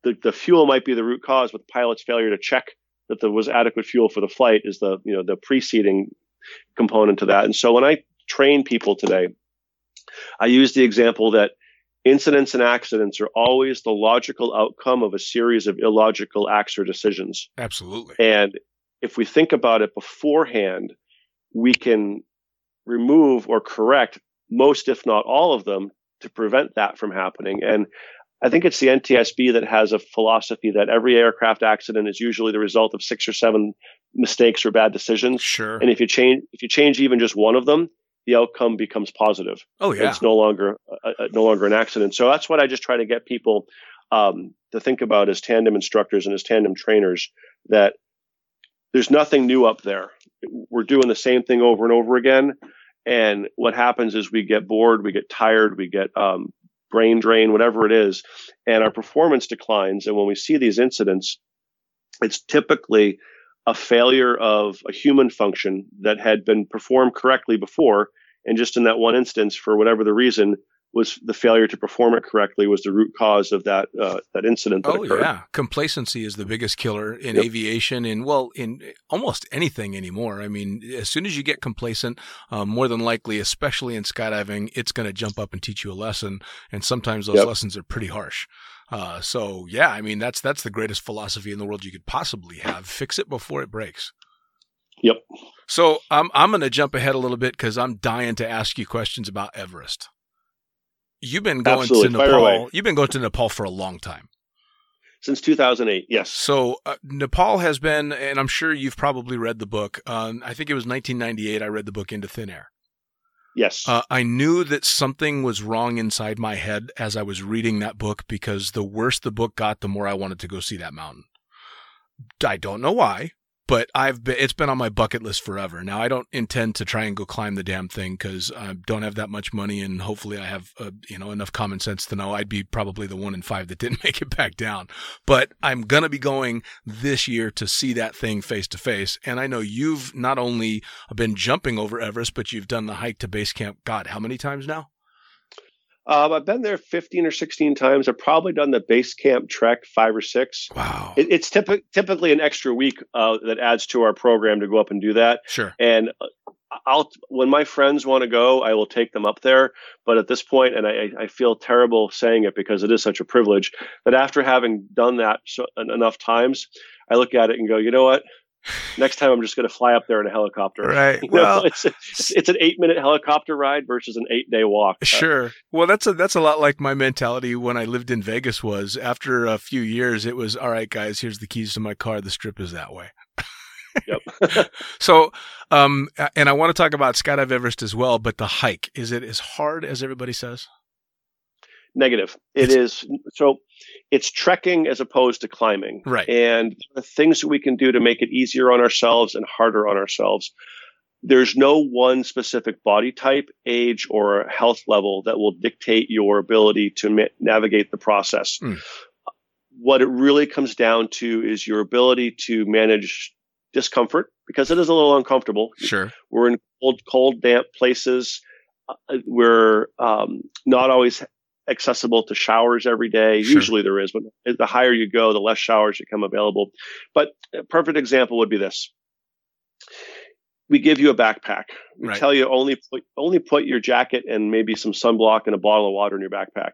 the, the fuel might be the root cause, but the pilot's failure to check that there was adequate fuel for the flight is the, you know, the preceding component to that. And so when I train people today, I use the example that incidents and accidents are always the logical outcome of a series of illogical acts or decisions. Absolutely. And if we think about it beforehand, we can remove or correct most, if not all of them, to prevent that from happening. And I think it's the NTSB that has a philosophy that every aircraft accident is usually the result of six or seven mistakes or bad decisions. Sure. And if you change if you change even just one of them, the outcome becomes positive. Oh yeah. It's no longer uh, uh, no longer an accident. So that's what I just try to get people um, to think about as tandem instructors and as tandem trainers that there's nothing new up there. We're doing the same thing over and over again. And what happens is we get bored, we get tired, we get um, brain drain, whatever it is, and our performance declines. And when we see these incidents, it's typically a failure of a human function that had been performed correctly before. And just in that one instance, for whatever the reason, was the failure to perform it correctly was the root cause of that uh, that incident. That oh occurred. yeah, complacency is the biggest killer in Yep. aviation and well in almost anything anymore. I mean, as soon as you get complacent, um, more than likely, especially in skydiving, it's going to jump up and teach you a lesson, and sometimes those Yep. lessons are pretty harsh. Uh, so yeah, I mean that's that's the greatest philosophy in the world you could possibly have. Fix it before it breaks. Yep. So I'm I'm going to jump ahead a little bit because I'm dying to ask you questions about Everest. You've been going Absolutely. to Nepal. You've been going to Nepal for a long time. Since 2008, yes. So uh, Nepal has been, and I'm sure you've probably read the book. Um, I think it was 1998. I read the book Into Thin Air. Yes. Uh, I knew that something was wrong inside my head as I was reading that book because the worse the book got, the more I wanted to go see that mountain. I don't know why, but I've been, it's been on my bucket list forever. Now I don't intend to try and go climb the damn thing because I don't have that much money, and hopefully I have uh, you know enough common sense to know I'd be probably the one in five that didn't make it back down. But I'm gonna be going this year to see that thing face to face, and I know you've not only been jumping over Everest, but you've done the hike to base camp. God, how many times now? Um, I've been there 15 or 16 times. I've probably done the base camp trek five or six. Wow. It, it's typi- typically an extra week uh, that adds to our program to go up and do that. sure. And uh, I'll when my friends want to go, I will take them up there. But at this point, and I, I feel terrible saying it because it is such a privilege that after having done that so, enough times, I look at it and go, you know what? Next time, I'm just going to fly up there in a helicopter. Right. You know, Well, it's, it's it's an eight minute helicopter ride versus an eight day walk. Uh, Sure. Well, that's a that's a lot like my mentality when I lived in Vegas was. After a few years, it was all right, guys. Here's the keys to my car. The strip is that way. Yep. So, um, and I want to talk about Skydive Everest as well. But the hike is it as hard as everybody says? Negative. It is so it's trekking as opposed to climbing. Right. And the things that we can do to make it easier on ourselves and harder on ourselves. There's no one specific body type, age, or health level that will dictate your ability to ma- navigate the process. Mm. What it really comes down to is your ability to manage discomfort because it is a little uncomfortable. Sure. We're in cold, cold, damp places. Uh, we're um, not always accessible to showers every day. Sure. Usually there is, but the higher you go, the less showers become available. But a perfect example would be this. We give you a backpack. We Right. tell you only put, only put your jacket and maybe some sunblock and a bottle of water in your backpack.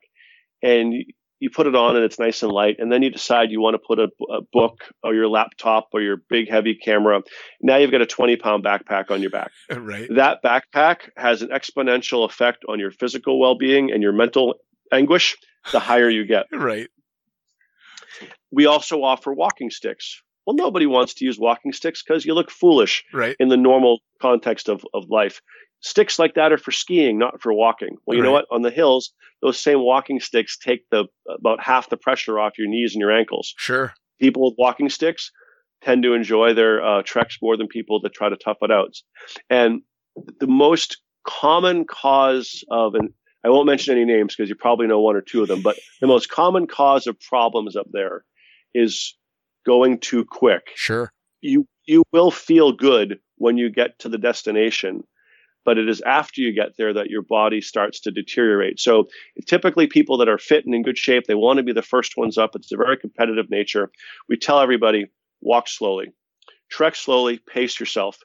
And you, you put it on and it's nice and light. And then you decide you want to put a, a book or your laptop or your big heavy camera. Now you've got a 20 pound backpack on your back Right. that backpack has an exponential effect on your physical well-being and your mental anguish the higher you get Right. we also offer walking sticks well nobody wants to use walking sticks because you look foolish Right. in the normal context of, of life sticks like that are for skiing not for walking well you know what on the hills those same walking sticks take the about half the pressure off your knees and your ankles Sure. people with walking sticks tend to enjoy their uh, treks more than people that try to tough it out. And the most common cause of, and I won't mention any names because you probably know one or two of them, but the most common cause of problems up there is going too quick. Sure. You you will feel good when you get to the destination, but it is after you get there that your body starts to deteriorate. So typically people that are fit and in good shape, they want to be the first ones up. It's a very competitive nature. We tell everybody walk slowly, trek slowly, pace yourself.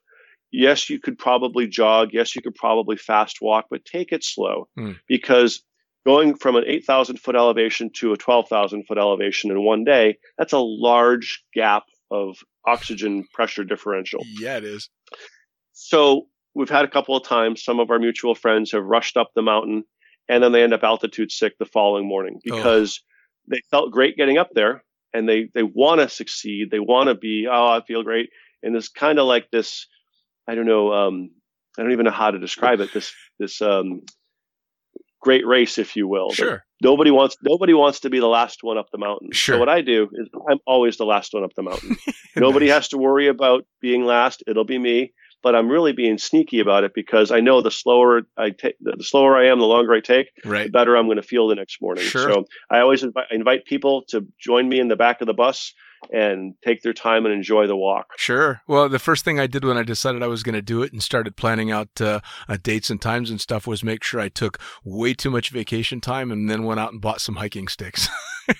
Yes, you could probably jog. Yes, you could probably fast walk, but take it slow Hmm. because going from an 8,000 foot elevation to a 12,000 foot elevation in one day, that's a large gap of oxygen pressure differential. Yeah, it is. So we've had a couple of times some of our mutual friends have rushed up the mountain and then they end up altitude sick the following morning because they felt great getting up there and they they want to succeed they want to be oh i feel great and it's kind of like this i don't know um i don't even know how to describe it this this um great race if you will Sure. nobody wants nobody wants to be the last one up the mountain Sure. so what i do is i'm always the last one up the mountain Nobody Nice. has to worry about being last. It'll be me. But I'm really being sneaky about it because I know the slower I take, the slower I am, the longer I take, the Right. better I'm going to feel the next morning. Sure. So I always invite, invite people to join me in the back of the bus and take their time and enjoy the walk. Sure. Well, the first thing I did when I decided I was going to do it and started planning out uh, uh, dates and times and stuff was make sure I took way too much vacation time and then went out and bought some hiking sticks.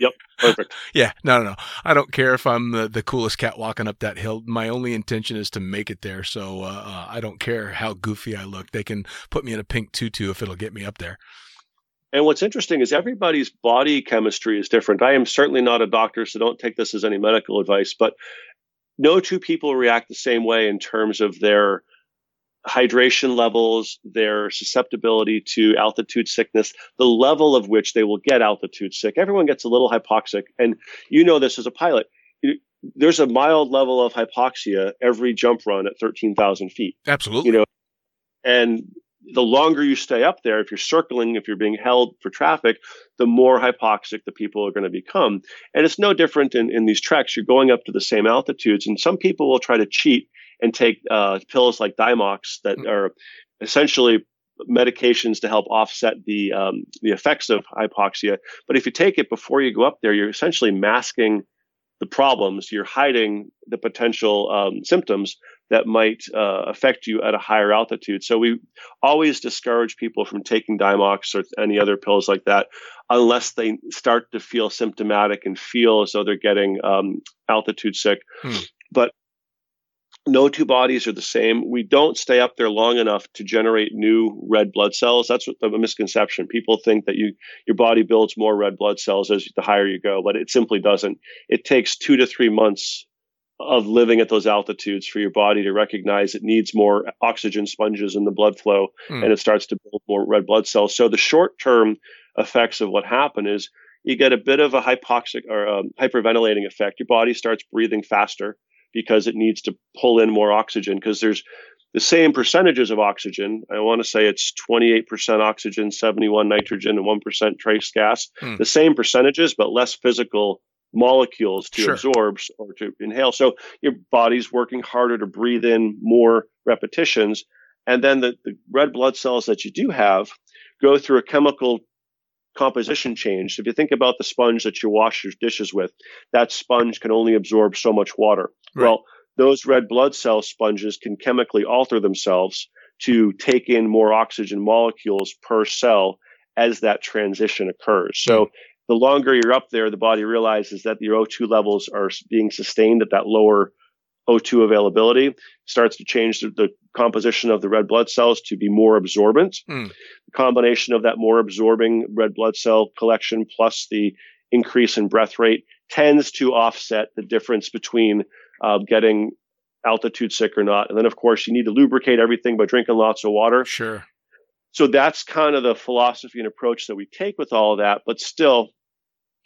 Yep. Perfect. yeah, no, no, no. I don't care if I'm the, the coolest cat walking up that hill. My only intention is to make it there. So uh, uh, I don't care how goofy I look. They can put me in a pink tutu if it'll get me up there. And what's interesting is everybody's body chemistry is different. I am certainly not a doctor, so don't take this as any medical advice, but no two people react the same way in terms of their hydration levels, their susceptibility to altitude sickness, the level of which they will get altitude sick. Everyone gets a little hypoxic. And you know this as a pilot. There's a mild level of hypoxia every jump run at 13,000 feet Absolutely. you know, and the longer you stay up there, if you're circling, if you're being held for traffic, the more hypoxic the people are going to become. And it's no different in, in these treks. You're going up to the same altitudes, and some people will try to cheat and take uh, pills like Diamox that are essentially medications to help offset the um, the effects of hypoxia. But if you take it before you go up there, you're essentially masking the problems. You're hiding the potential um, symptoms that might uh, affect you at a higher altitude. So we always discourage people from taking Diamox or any other pills like that unless they start to feel symptomatic and feel as though they're getting um, altitude sick. Hmm. But no two bodies are the same. We don't stay up there long enough to generate new red blood cells. That's what the misconception. People think that you your body builds more red blood cells as the higher you go, but it simply doesn't. It takes two to three months of living at those altitudes for your body to recognize it needs more oxygen sponges in the blood flow Hmm. and it starts to build more red blood cells. So the short term effects of what happened is you get a bit of a hypoxic or um, hyperventilating effect. Your body starts breathing faster because it needs to pull in more oxygen because there's the same percentages of oxygen. I want to say it's 28% oxygen, 71 nitrogen, and 1% trace gas. Hmm. The same percentages, but less physical molecules to Sure. absorb or to inhale. So your body's working harder to breathe in more repetitions. And then the, the red blood cells that you do have go through a chemical composition changed. If you think about the sponge that you wash your dishes with, that sponge can only absorb so much water. Right. Well, those red blood cell sponges can chemically alter themselves to take in more oxygen molecules per cell as that transition occurs. So hmm. the longer you're up there, the body realizes that your O2 levels are being sustained at that lower O2 availability, starts to change the, the composition of the red blood cells to be more absorbent. Hmm. The combination of that more absorbing red blood cell collection plus the increase in breath rate tends to offset the difference between uh, getting altitude sick or not. And then, of course, you need to lubricate everything by drinking lots of water. Sure. So that's kind of the philosophy and approach that we take with all of that. But still,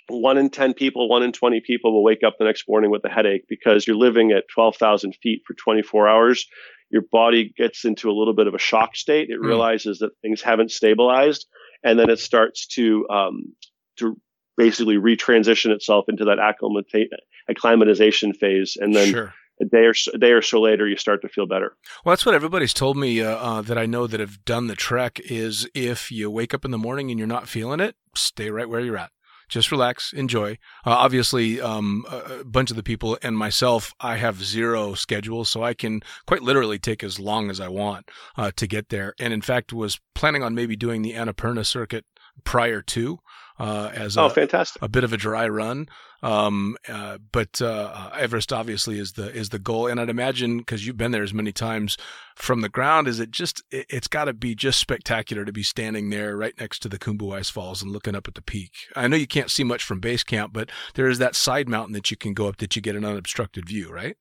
one in 10 people, one in 20 people will wake up the next morning with a headache because you're living at 12,000 feet for 24 hours. Your body gets into a little bit of a shock state. It Mm. realizes that things haven't stabilized, and then it starts to um, to basically retransition itself into that acclimata- acclimatization phase. And then sure. a day or so, a day or so later, you start to feel better. Well, that's what everybody's told me uh, uh, that I know that have done the trek is if you wake up in the morning and you're not feeling it, stay right where you're at. Just relax, enjoy. Uh, obviously, um, a bunch of the people and myself, I have zero schedule, so I can quite literally take as long as I want uh, to get there. And in fact, was planning on maybe doing the Annapurna circuit prior to, uh, as Oh, a, fantastic! a bit of a dry run. Um, uh, but uh, Everest obviously is the is the goal, and I'd imagine because you've been there as many times from the ground, is it just it, it's got to be just spectacular to be standing there right next to the Khumbu Ice Falls and looking up at the peak. I know you can't see much from base camp, but there is that side mountain that you can go up that you get an unobstructed view, right?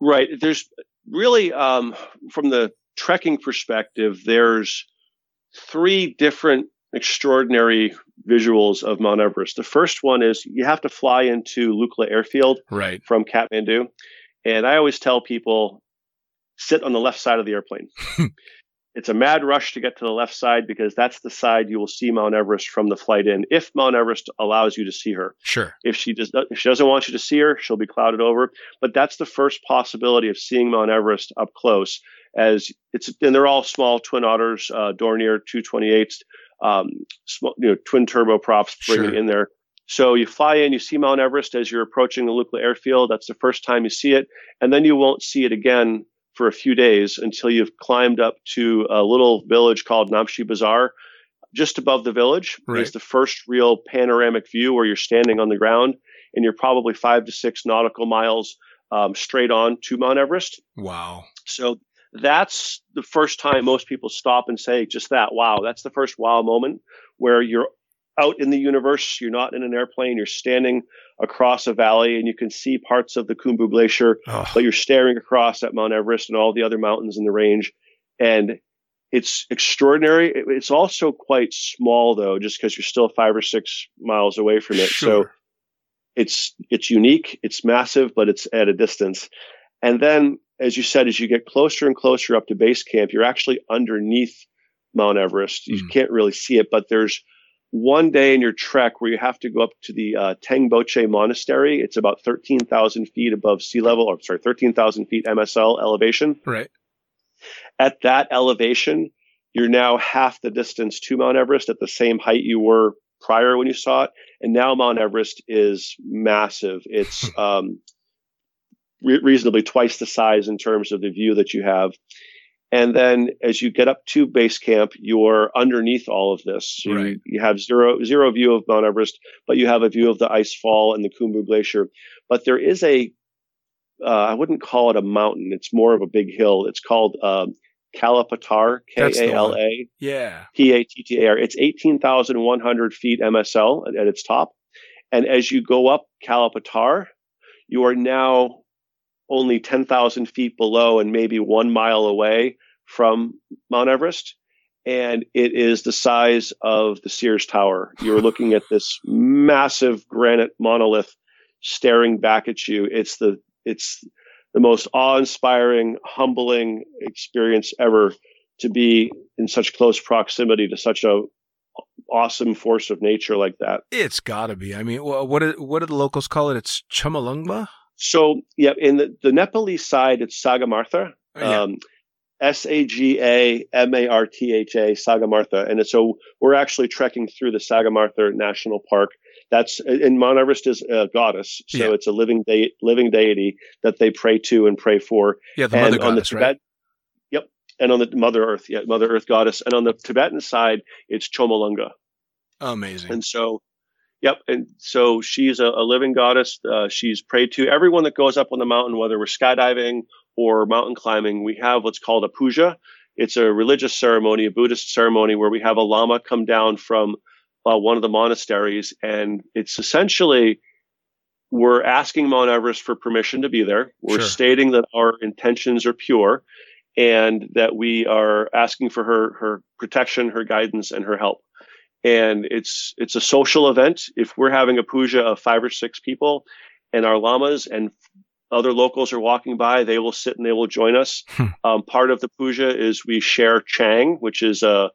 Right. There's really, um, from the trekking perspective, there's three different extraordinary visuals of Mount Everest. The first one is you have to fly into Lukla Airfield Right. from Kathmandu. And I always tell people sit on the left side of the airplane. it's a mad rush to get to the left side because that's the side you will see Mount Everest from the flight in, if Mount Everest allows you to see her. Sure. If she does if she doesn't want you to see her, she'll be clouded over. But that's the first possibility of seeing Mount Everest up close. As it's and they're all small twin otters, uh, Dornier 228s, um, you know, twin turboprops bringing Sure. in there. So you fly in, you see Mount Everest as you're approaching the Lukla airfield. That's the first time you see it, and then you won't see it again for a few days until you've climbed up to a little village called Namche Bazaar. Just above the village Right. is the first real panoramic view where you're standing on the ground and you're probably five to six nautical miles um, straight on to Mount Everest. Wow. So that's the first time most people stop and say just that. Wow, that's the first wow moment where you're out in the universe. You're not in an airplane. You're standing across a valley and you can see parts of the Khumbu Glacier, Oh, but you're staring across at Mount Everest and all the other mountains in the range. And it's extraordinary. It's also quite small though, just because you're still five or six miles away from it. So it's it's unique, it's massive, but it's at a distance. And then, as you said, as you get closer and closer up to base camp, you're actually underneath Mount Everest. You Mm. can't really see it, but there's one day in your trek where you have to go up to the uh, Tengboche Monastery. It's about 13,000 feet above sea level, or sorry, 13,000 feet MSL elevation. right. At that elevation, you're now half the distance to Mount Everest at the same height you were prior when you saw it. And now Mount Everest is massive. It's um, re- reasonably twice the size in terms of the view that you have. And then as you get up to base camp, you're underneath all of this. So Right. you, you have zero zero view of Mount Everest, but you have a view of the ice fall and the Khumbu Glacier. But there is a uh, I wouldn't call it a mountain. It's more of a big hill. It's called um, Kalapatar, K A L A Yeah. P A T T A R. It's 18,100 feet MSL at, at its top. And as you go up Kalapatar, you are now only 10,000 feet below and maybe one mile away from Mount Everest. And it is the size of the Sears Tower. You're looking at this massive granite monolith staring back at you. It's the, it's the most awe-inspiring, humbling experience ever to be in such close proximity to such a awesome force of nature like that. It's got to be. I mean, wha- what do, what do the locals call it? It's Chomolungma? So, yeah, in the, the Nepalese side, it's Sagamartha. Oh, yeah. Um, S A G A M A R T H A, Sagamartha. And it's- so we're actually trekking through the Sagamartha National Park. That's and Mount Everest is a goddess, so Yeah. it's a living de- living deity that they pray to and pray for. yeah, the and mother on the goddess, Tibet, right? yep, and on the Mother Earth, yeah, Mother Earth goddess, and on the Tibetan side, it's Chomalunga. Amazing. And so, yep. And so she's a, a living goddess. Uh, she's prayed to. Everyone that goes up on the mountain, whether we're skydiving or mountain climbing, we have what's called a puja. It's a religious ceremony, a Buddhist ceremony where we have a lama come down from uh, one of the monasteries. And it's essentially, we're asking Mount Everest for permission to be there. We're Sure. stating that our intentions are pure and that we are asking for her, her protection, her guidance, and her help and it's it's a social event. If we're having a puja of five or six people, and our lamas and other locals are walking by, they will sit and they will join us. Hmm. Um, part of the puja is we share chang, which is a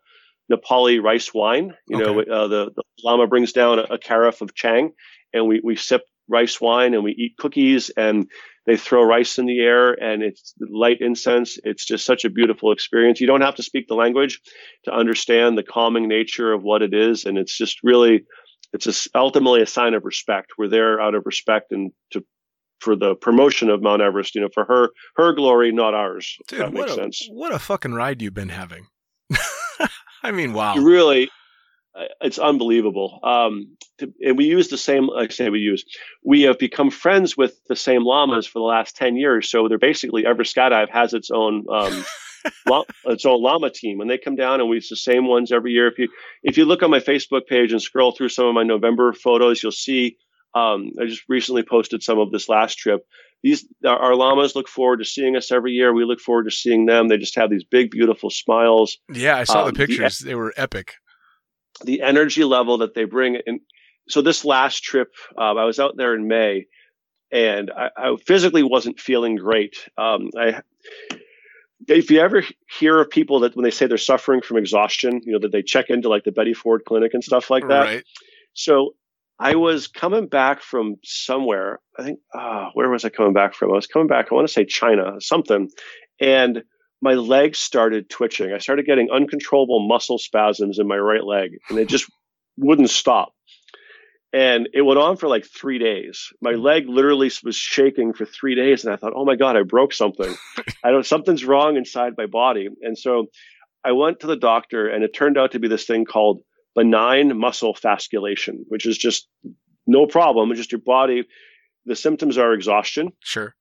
Nepali rice wine. You know, uh, the, the lama brings down a, a carafe of chang, and we we sip rice wine and we eat cookies and they throw rice in the air and it's light incense. It's just such a beautiful experience. You don't have to speak the language to understand the calming nature of what it is. And it's just really, it's just ultimately a sign of respect. We're there out of respect and to, for the promotion of Mount Everest, you know, for her, her glory, not ours. Dude, that what makes a, sense. what a fucking ride you've been having. I mean, wow. You really, it's unbelievable. Um, to, and we use the same. I say we use. We have become friends with the same lamas for the last ten years. So they're basically every skydive has its own. Um, its own lama team and they come down and we use the same ones every year if you if you look on my facebook page and scroll through some of my november photos you'll see um, i just recently posted some of this last trip these our lamas look forward to seeing us every year we look forward to seeing them they just have these big beautiful smiles Yeah, I saw the Um, the- pictures. they were epic. The energy level that they bring. And so this last trip, um, I was out there in May, and I, I physically wasn't feeling great. Um, I, if you ever hear of people that when they say they're suffering from exhaustion, you know that they check into like the Betty Ford Clinic and stuff like that. Right. So I was coming back from somewhere. I think, ah, where was I coming back from? I was coming back, I want to say China, something. And my legs started twitching. I started getting uncontrollable muscle spasms in my right leg, and they just wouldn't stop. And it went on for like three days. My hmm. leg literally was shaking for three days, and I thought, "Oh my god, I broke something. I don't. Something's wrong inside my body." And so, I went to the doctor, and it turned out to be this thing called benign muscle fasciculation, which is just no problem. It's just your body. The symptoms are exhaustion. Sure.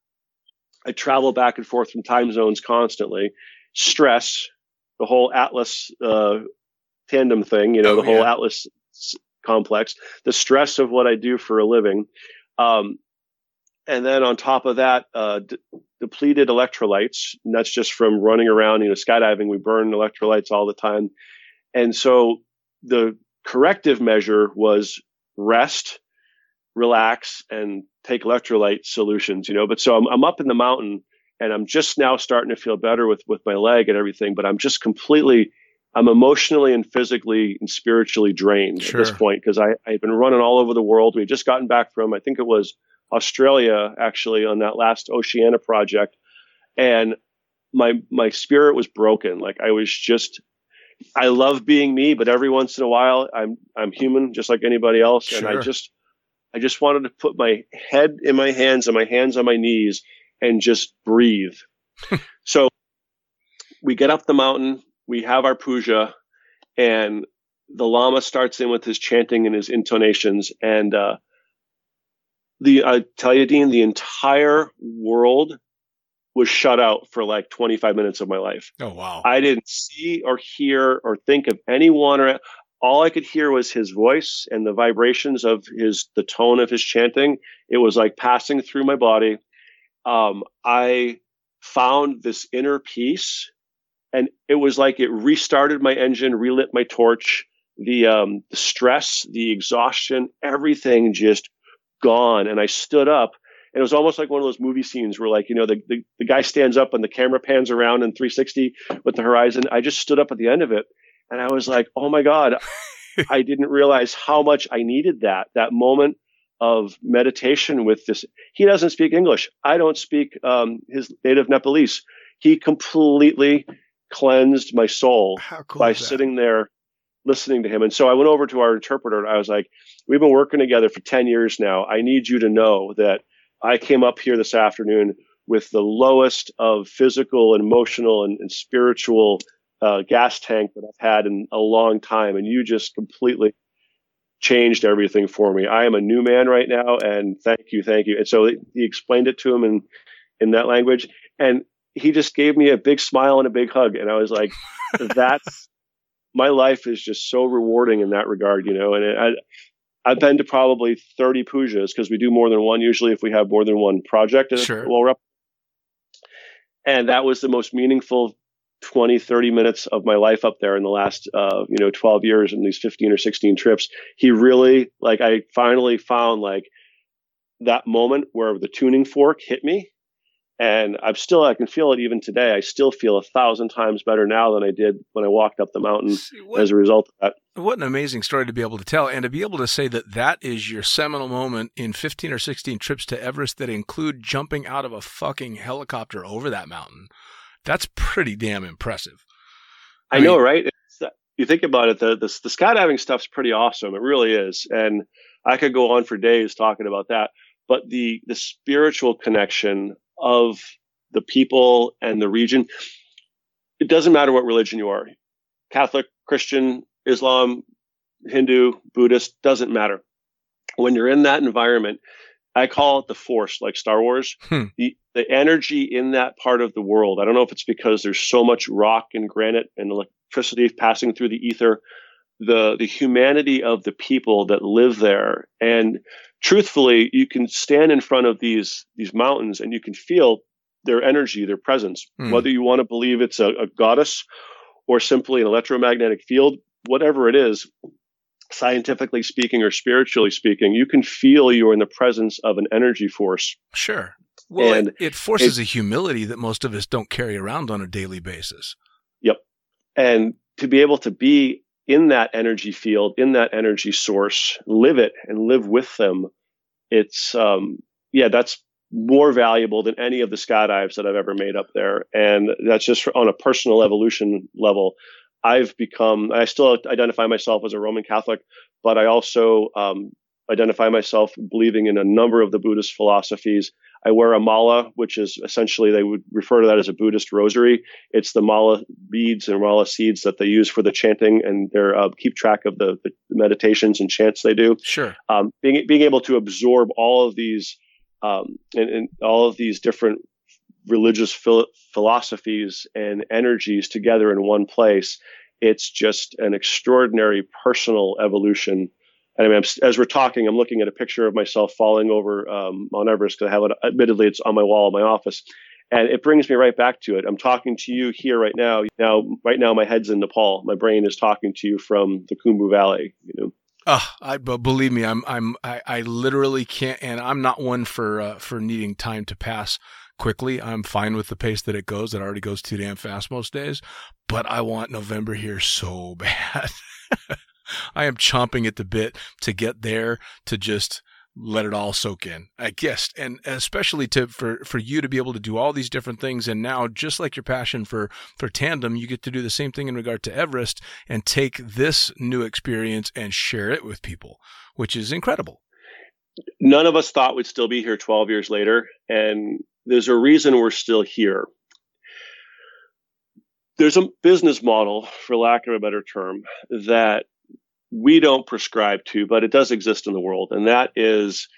I travel back and forth from time zones constantly. Stress, the whole Atlas uh, tandem thing, you know, Oh, the whole yeah. Atlas complex, the stress of what I do for a living. Um, and then on top of that, uh, d- depleted electrolytes. And that's just from running around, you know, skydiving. We burn electrolytes all the time. And so the corrective measure was rest, relax, and take electrolyte solutions, you know. But so I'm, I'm up in the mountain and I'm just now starting to feel better with, with my leg and everything, but I'm just completely, I'm emotionally and physically and spiritually drained at this point because I, I've been running all over the world. We had just gotten back from, I think it was Australia actually on that last Oceana project. And my, my spirit was broken. Like I was just, I love being me, but every once in a while I'm, I'm human just like anybody else. And I just, I just wanted to put my head in my hands and my hands on my knees and just breathe. so we get up the mountain, we have our puja, and the Lama starts in with his chanting and his intonations. And uh, the I tell you, Dean, the entire world was shut out for like 25 minutes of my life. Oh wow. I didn't see or hear or think of anyone or all I could hear was his voice and the vibrations of his the tone of his chanting. It was like passing through my body. Um, I found this inner peace, and it was like it restarted my engine, relit my torch. The um, the stress, the exhaustion, everything just gone. And I stood up, and it was almost like one of those movie scenes where, like, you know, the, the, the guy stands up and the camera pans around in 360 with the horizon. I just stood up at the end of it, and I was like, oh my God, I didn't realize how much I needed that, that moment of meditation with this. He doesn't speak English. I don't speak um, his native Nepalese. He completely cleansed my soul cool by sitting there listening to him. And so I went over to our interpreter and I was like, We've been working together for 10 years now. I need you to know that I came up here this afternoon with the lowest of physical and emotional and, and spiritual uh, gas tank that I've had in a long time. And you just completely changed everything for me. I am a new man right now. And thank you. Thank you. And so he explained it to him in, in that language. And he just gave me a big smile and a big hug. And I was like, that's my life is just so rewarding in that regard, you know. And it, I, I've been to probably 30 pujas because we do more than one usually if we have more than one project. Sure. Well, we're up. And that was the most meaningful 20, 30 minutes of my life up there in the last, uh, you know, 12 years in these 15 or 16 trips. He really, like, I finally found like that moment where the tuning fork hit me. And I'm still, I can feel it even today. I still feel a thousand times better now than I did when I walked up the mountain See, what, as a result of that. what an amazing story to be able to tell and to be able to say that that is your seminal moment in 15 or 16 trips to Everest that include jumping out of a fucking helicopter over that mountain. That's pretty damn impressive. I, I know, right? It's, you think about it, the, the the skydiving stuff's pretty awesome. It really is, and I could go on for days talking about that. But the the spiritual connection of the people and the region, it doesn't matter what religion you are, Catholic, Christian, Islam, Hindu, Buddhist, doesn't matter. When you're in that environment, I call it the force, like Star Wars. Hmm. The the energy in that part of the world. I don't know if it's because there's so much rock and granite and electricity passing through the ether. The the humanity of the people that live there, and truthfully, you can stand in front of these these mountains and you can feel their energy, their presence. Hmm. Whether you want to believe it's a, a goddess or simply an electromagnetic field, whatever it is, scientifically speaking or spiritually speaking, you can feel you're in the presence of an energy force. Sure. Well, And it, it forces a humility that most of us don't carry around on a daily basis. Yep. And to be able to be in that energy field, in that energy source, live it and live with them, it's, um, yeah, that's more valuable than any of the skydives that I've ever made up there. And that's just on a personal evolution level. I've become, I still identify myself as a Roman Catholic, but I also um, identify myself believing in a number of the Buddhist philosophies. I wear a mala, which is essentially, they would refer to that as a Buddhist rosary. It's the mala beads and mala seeds that they use for the chanting and they uh, keep track of the, the meditations and chants they do Sure. um, being being able to absorb all of these um, and, and all of these different religious phil- philosophies and energies together in one place, it's just an extraordinary personal evolution. And I mean, I'm, as we're talking, I'm looking at a picture of myself falling over um, Mount Everest because I have it. Admittedly, it's on my wall in my office. And it brings me right back to it. I'm talking to you here right now. Now, right now, my head's in Nepal. My brain is talking to you from the Khumbu Valley. You know, Oh, I but believe me, I'm I'm I, I literally can't, and I'm not one for uh, for needing time to pass quickly. I'm fine with the pace that it goes. It already goes too damn fast most days, but I want November here so bad. I am chomping at the bit to get there to just let it all soak in. I guess, and especially to for for you to be able to do all these different things, and now just like your passion for for tandem, you get to do the same thing in regard to Everest and take this new experience and share it with people, which is incredible. none of us thought we'd still be here 12 years later and there's a reason we're still here there's a business model for lack of a better term that we don't prescribe to but it does exist in the world and that is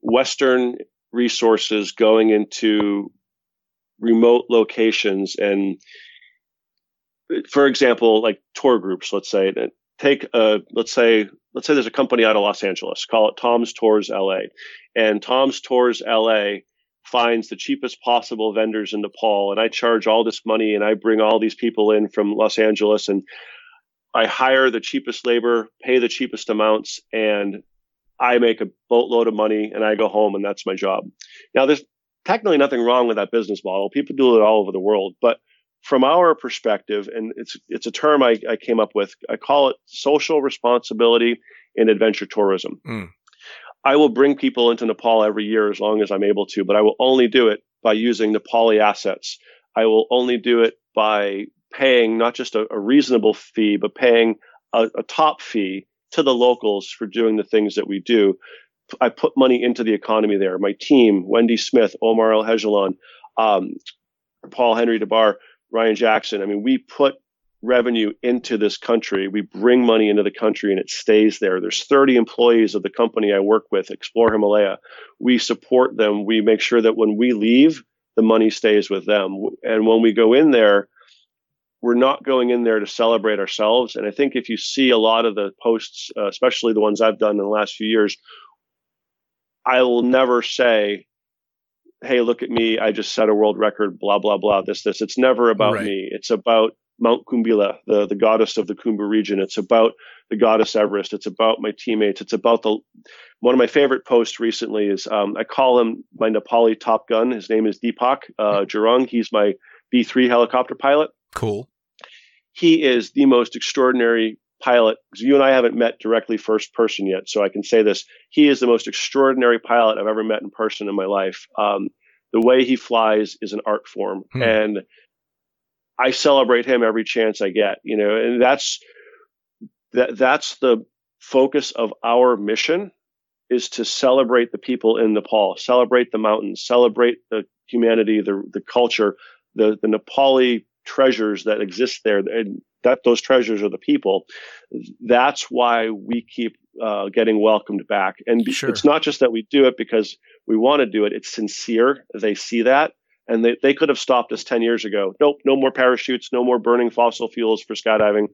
western resources going into remote locations and for example like tour groups let's say take a let's say let's say there's a company out of Los Angeles, call it Tom's Tours LA, and Tom's Tours LA finds the cheapest possible vendors in Nepal, and I charge all this money, and I bring all these people in from Los Angeles, and I hire the cheapest labor, pay the cheapest amounts, and I make a boatload of money, and I go home, and that's my job. Now, there's technically nothing wrong with that business model. People do it all over the world, but from our perspective, and it's it's a term I, I came up with. I call it social responsibility in adventure tourism. Mm. I will bring people into Nepal every year as long as I'm able to, but I will only do it by using Nepali assets. I will only do it by paying not just a, a reasonable fee, but paying a, a top fee to the locals for doing the things that we do. I put money into the economy there. My team, Wendy Smith, Omar Alhegelan, um, Paul-Henri de Baère, Ryan Jackson. I mean, we put revenue into this country. We bring money into the country and it stays there. There's 30 employees of the company I work with, Explore Himalaya. We support them. We make sure that when we leave, the money stays with them. And when we go in there, we're not going in there to celebrate ourselves. And I think if you see a lot of the posts, uh, especially the ones I've done in the last few years, I will never say, hey, look at me. I just set a world record, blah, blah, blah, this, this. It's never about Right. me. It's about Mount Khumbila, the, the goddess of the Khumbu region. It's about the goddess Everest. It's about my teammates. It's about the, one of my favorite posts recently is, um, I call him my Nepali Top Gun. His name is Deepak uh, Gurung. He's my B3 helicopter pilot Cool. He is the most extraordinary pilot. You and I haven't met directly first person yet, so I can say this. He is the most extraordinary pilot I've ever met in person in my life. Um, the way he flies is an art form, Hmm. and I celebrate him every chance I get. You know, and that's that. That's the focus of our mission is to celebrate the people in Nepal, celebrate the mountains, celebrate the humanity, the the culture, the the Nepali treasures that exist there. And that those treasures are the people. That's why we keep uh, getting welcomed back. And Sure. it's not just that we do it because we want to do it; it's sincere. They see that, and they they could have stopped us ten years ago. Nope, no more parachutes, no more burning fossil fuels for skydiving.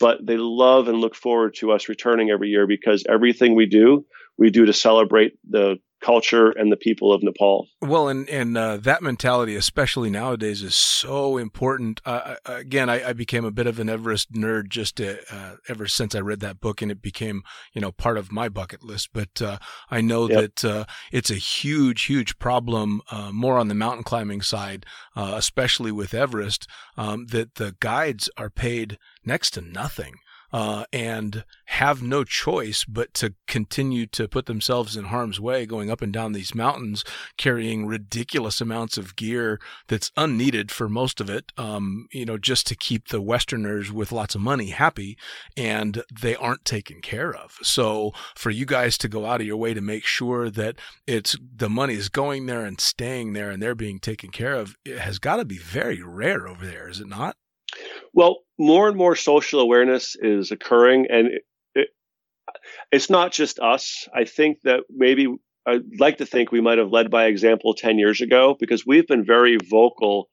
But they love and look forward to us returning every year because everything we do, we do to celebrate the culture and the people of Nepal. Well, and and uh, that mentality, especially nowadays, is so important. Uh, again, I, I became a bit of an Everest nerd just to, uh, ever since I read that book, and it became you know part of my bucket list. But uh, I know Yep. that uh, it's a huge, huge problem, uh, more on the mountain climbing side, uh, especially with Everest, um, that the guides are paid next to nothing. Uh, and have no choice but to continue to put themselves in harm's way going up and down these mountains carrying ridiculous amounts of gear that's unneeded for most of it, um, you know, just to keep the Westerners with lots of money happy, and they aren't taken care of. So for you guys to go out of your way to make sure that it's the money is going there and staying there and they're being taken care of, it has got to be very rare over there, is it not? Well, more and more social awareness is occurring, and it, it, it's not just us. I think that maybe I'd like to think we might have led by example 10 years ago because we've been very vocal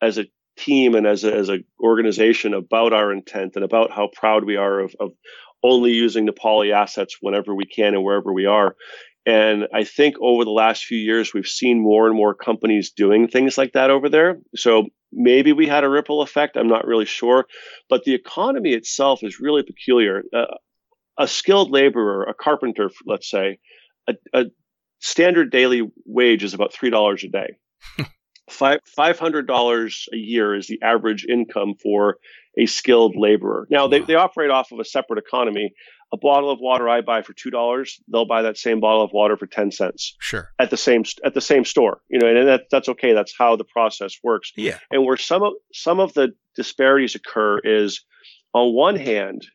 as a team and as as an organization about our intent and about how proud we are of, of only using Nepali assets whenever we can and wherever we are. And I think over the last few years, we've seen more and more companies doing things like that over there. So maybe we had a ripple effect. I'm not really sure. But the economy itself is really peculiar. Uh, a skilled laborer, a carpenter, let's say, a, a standard daily wage is about $3 a day. Five, $500 a year is the average income for a skilled laborer. Now, they, they operate off of a separate economy. A bottle of water I buy for $2, they'll buy that same bottle of water for 10 cents Sure. at the same at the same store. You know, and that, that's okay. That's how the process works. Yeah. And where some of some of the disparities occur is, on one hand,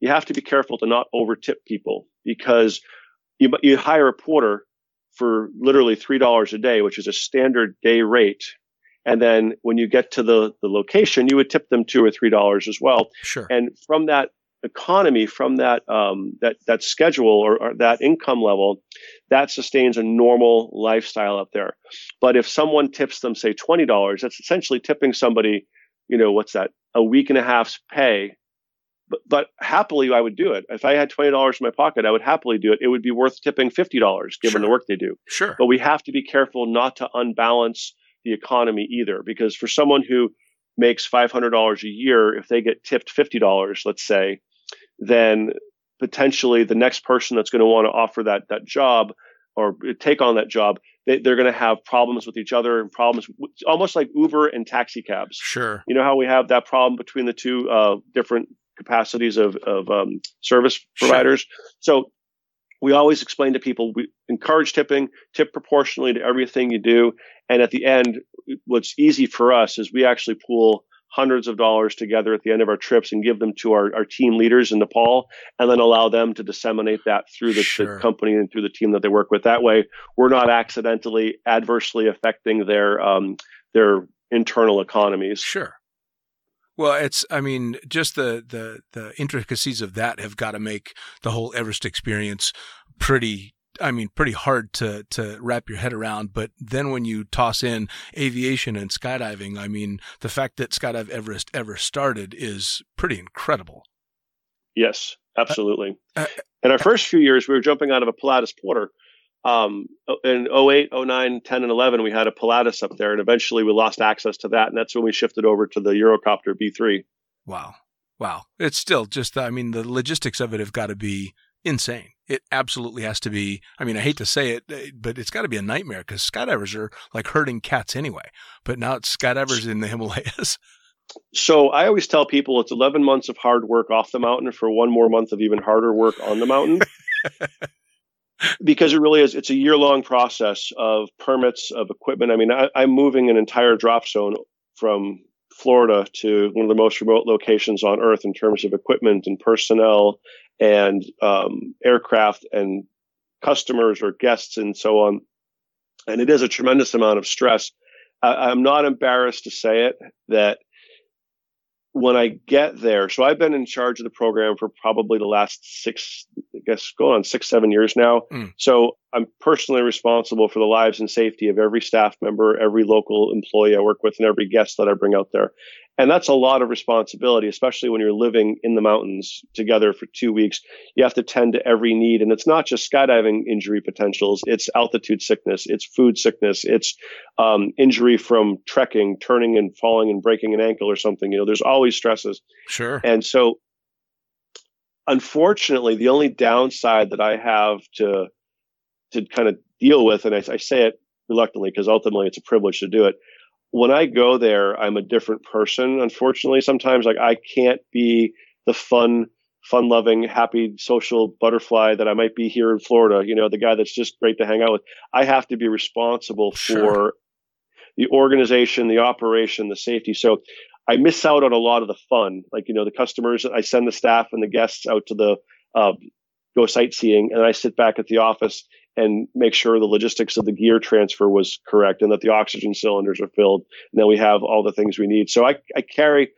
you have to be careful to not over tip people because you you hire a porter for literally three dollars a day, which is a standard day rate, and then when you get to the the location, you would tip them two or three dollars as well. Sure. And from that economy, from that um, that that schedule or, or that income level, that sustains a normal lifestyle up there. But if someone tips them, say twenty dollars, that's essentially tipping somebody, you know, what's that, a week and a half's pay. But, but happily, I would do it. If I had twenty dollars in my pocket, I would happily do it. It would be worth tipping fifty dollars, given Sure. the work they do Sure. but we have to be careful not to unbalance the economy either because for someone who makes $500 a year if they get tipped $50 let's say then potentially the next person that's going to want to offer that that job or take on that job they, they're going to have problems with each other and problems almost like uber and taxi cabs Sure. you know how we have that problem between the two uh, different capacities of, of um, service Sure. providers. So we always explain to people we encourage tipping, tip proportionally to everything you do. And at the end, what's easy for us is we actually pool hundreds of dollars together at the end of our trips and give them to our, our team leaders in Nepal and then allow them to disseminate that through the, Sure. the company and through the team that they work with. That way, we're not accidentally adversely affecting their um, their internal economies. Sure. Well, it's I mean, just the the the intricacies of that have got to make the whole Everest experience pretty I mean, pretty hard to to wrap your head around, but then when you toss in aviation and skydiving, I mean, the fact that Skydive Everest ever started is pretty incredible. Yes, absolutely. uh, in our first few years, we were jumping out of a Pilatus Porter. Um, in 08, 09, 10, and 11, we had a Pilatus up there, and eventually we lost access to that, and that's when we shifted over to the Eurocopter B3. Wow. Wow. It's still just I mean, the logistics of it have got to be insane. It absolutely has to be. I mean, I hate to say it, eh, but it's got to be a nightmare because skydivers are like herding cats anyway. But now it's skydivers in the Himalayas. So I always tell people it's 11 months of hard work off the mountain for one more month of even harder work on the mountain. because it really is, it's a year long process of permits, of equipment. I mean, I, I'm moving an entire drop zone from Florida to one of the most remote locations on Earth in terms of equipment and personnel and um, aircraft and customers or guests and so on. And it is a tremendous amount of stress. I, I'm not embarrassed to say it that when I get there, so I've been in charge of the program for probably the last six, I guess, going on six, seven years now. Mm. So I'm personally responsible for the lives and safety of every staff member, every local employee I work with, and every guest that I bring out there. And that's a lot of responsibility, especially when you're living in the mountains together for two weeks. You have to tend to every need. And it's not just skydiving injury potentials, it's altitude sickness, it's food sickness, it's um, injury from trekking, turning and falling and breaking an ankle or something. You know, there's always stresses. Sure. And so, unfortunately, the only downside that I have to to kind of deal with, and I, I say it reluctantly because ultimately it's a privilege to do it. When I go there, I'm a different person. Unfortunately, sometimes like I can't be the fun, fun loving, happy social butterfly that I might be here in Florida. You know, the guy that's just great to hang out with. I have to be responsible Sure. for the organization, the operation, the safety. So I miss out on a lot of the fun. Like, you know, the customers, I send the staff and the guests out to the, uh, go sightseeing and I sit back at the office and make sure the logistics of the gear transfer was correct and that the oxygen cylinders are filled. And then we have all the things we need. So I, I carry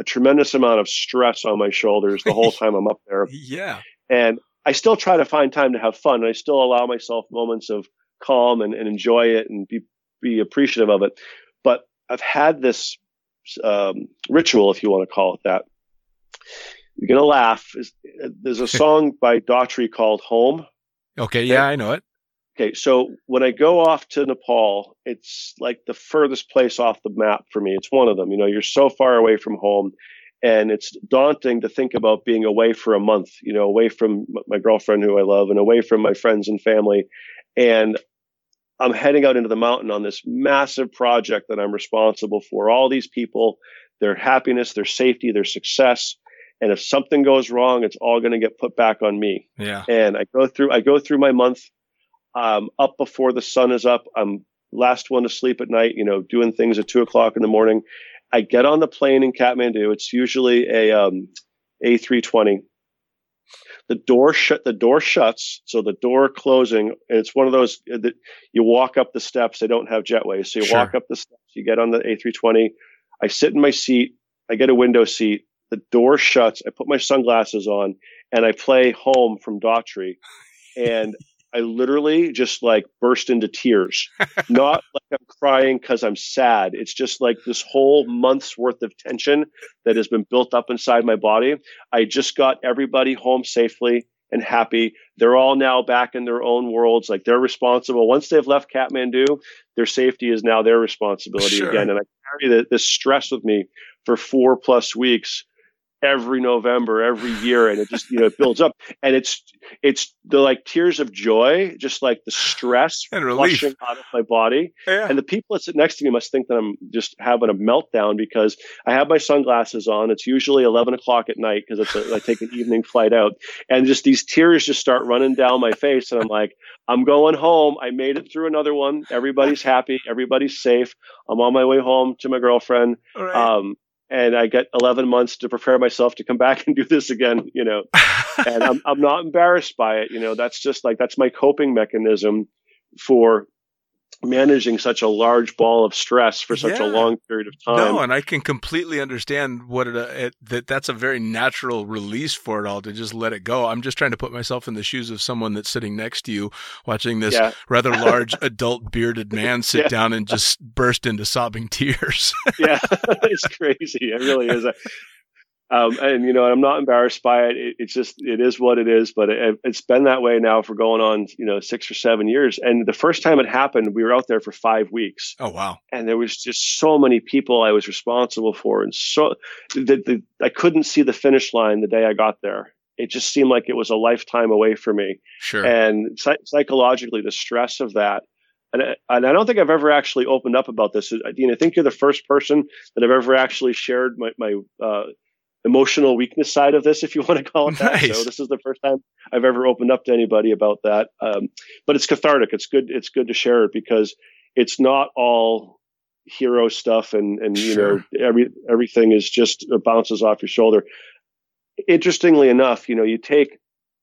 a tremendous amount of stress on my shoulders the whole time I'm up there. Yeah. And I still try to find time to have fun. I still allow myself moments of calm and, and enjoy it and be, be appreciative of it. But I've had this um, ritual, if you want to call it that. You're going to laugh. There's a song by Daughtry called Home. Okay. Yeah, I know it. Okay, so when I go off to Nepal, it's like the furthest place off the map for me. It's one of them. You know, you're so far away from home, and it's daunting to think about being away for a month. You know, away from my girlfriend who I love, and away from my friends and family. And I'm heading out into the mountain on this massive project that I'm responsible for. All these people, their happiness, their safety, their success. And if something goes wrong, it's all going to get put back on me Yeah. and I go through I go through my month um, up before the sun is up. I'm last one to sleep at night. You know, doing things at two o'clock in the morning. I get on the plane in Kathmandu. It's usually a um, A320. The door shut. The door shuts, so the door closing. And it's one of those uh, that you walk up the steps. They don't have jetways, so you Sure. walk up the steps. You get on the A320. I sit in my seat. I get a window seat. The door shuts. I put my sunglasses on and I play Home from Daughtry, and I literally just like burst into tears. Not like I'm crying because I'm sad. It's just like this whole month's worth of tension that has been built up inside my body. I just got everybody home safely and happy. They're all now back in their own worlds. Like they're responsible. Once they've left Kathmandu, their safety is now their responsibility Sure. again. And I carry the, this stress with me for four plus weeks every November, every year, and it just you know it builds up, and it's it's the like tears of joy, just like the stress And relief. flushing out of my body, Yeah. and the people that sit next to me must think that I'm just having a meltdown because I have my sunglasses on. It's usually eleven o'clock at night because it's a, I take an evening flight out, and just these tears just start running down my face, and I'm like, I'm going home. I made it through another one. Everybody's happy. Everybody's safe. I'm on my way home to my girlfriend. Right. Um, and I get 11 months to prepare myself to come back and do this again, you know, and I'm, I'm not embarrassed by it. You know, that's just like, that's my coping mechanism for managing such a large ball of stress for such Yeah. a long period of time. No, and I can completely understand what it, uh, it that that's a very natural release for it all to just let it go. I'm just trying to put myself in the shoes of someone that's sitting next to you, watching this yeah. rather large adult bearded man sit Yeah. down and just burst into sobbing tears. yeah, it's crazy. It really is. Um, and you know, I'm not embarrassed by it. it. It's just, it is what it is. But it, it's been that way now for going on, you know, six or seven years. And the first time it happened, we were out there for five weeks, oh wow. and there was just so many people I was responsible for, and so the, I couldn't see the finish line the day I got there. It just seemed like it was a lifetime away for me Sure. and psy- psychologically the stress of that and I, and I don't think I've ever actually opened up about this. Uh, Dean, I think you're the first person that I've ever actually shared my, my uh, emotional weakness side of this, if you want to call it that. Nice. So this is the first time I've ever opened up to anybody about that. Um, but it's cathartic. It's good. It's good to share it because it's not all hero stuff and and you Sure. know every everything is just bounces off your shoulder. Interestingly enough, you know, you take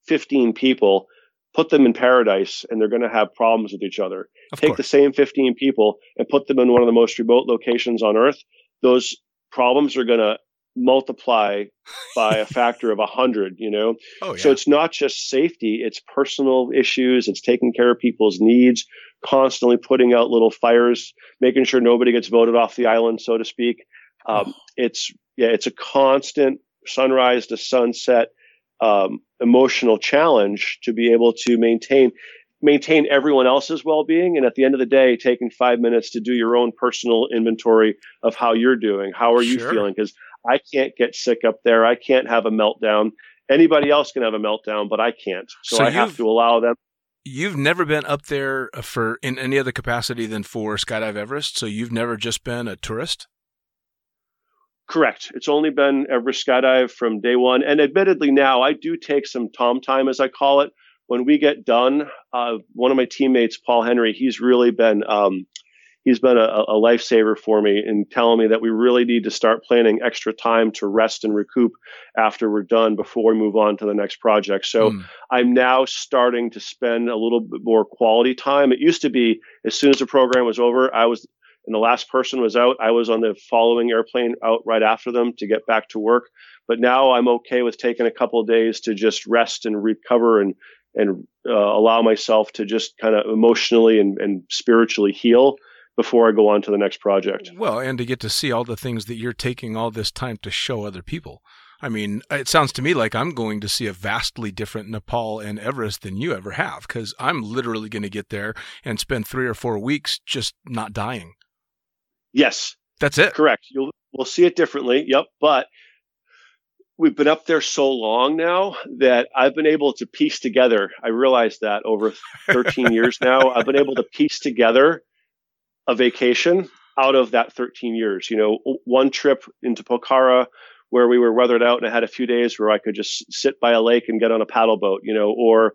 15 people, put them in paradise, and they're going to have problems with each other of take course. the same 15 people and put them in one of the most remote locations on earth those problems are going to multiply by a factor of a hundred. You know, Oh yeah. so it's not just safety; it's personal issues. It's taking care of people's needs, constantly putting out little fires, making sure nobody gets voted off the island, so to speak. Um, it's yeah, it's a constant sunrise to sunset um, emotional challenge to be able to maintain maintain everyone else's well-being and at the end of the day taking five minutes to do your own personal inventory of how you're doing how are you Sure. feeling because i can't get sick up there i can't have a meltdown anybody else can have a meltdown but i can't so, So i have to allow them You've never been up there for in any other capacity than for Skydive Everest, so you've never just been a tourist. Correct. It's only been Everest Skydive from day one. And admittedly, now I do take some Tom time, as I call it. When we get done, uh, one of my teammates, Paul-Henri, he's really been um, he's been a, a lifesaver for me in telling me that we really need to start planning extra time to rest and recoup after we're done before we move on to the next project. So Hmm. I'm now starting to spend a little bit more quality time. It used to be as soon as the program was over, I was and the last person was out, I was on the following airplane out right after them to get back to work. But now I'm okay with taking a couple of days to just rest and recover and and uh, allow myself to just kind of emotionally and, and spiritually heal before I go on to the next project. Well, and to get to see all the things that you're taking all this time to show other people. I mean, it sounds to me like I'm going to see a vastly different Nepal and Everest than you ever have because I'm literally going to get there and spend three or four weeks just not dying. Yes, That's it. Correct. You'll we'll see it differently. Yep. But we've been up there so long now that I've been able to piece together. I realized that over 13 years now, I've been able to piece together a vacation out of that 13 years. You know, one trip into Pokhara where we were weathered out and I had a few days where I could just sit by a lake and get on a paddle boat, you know, or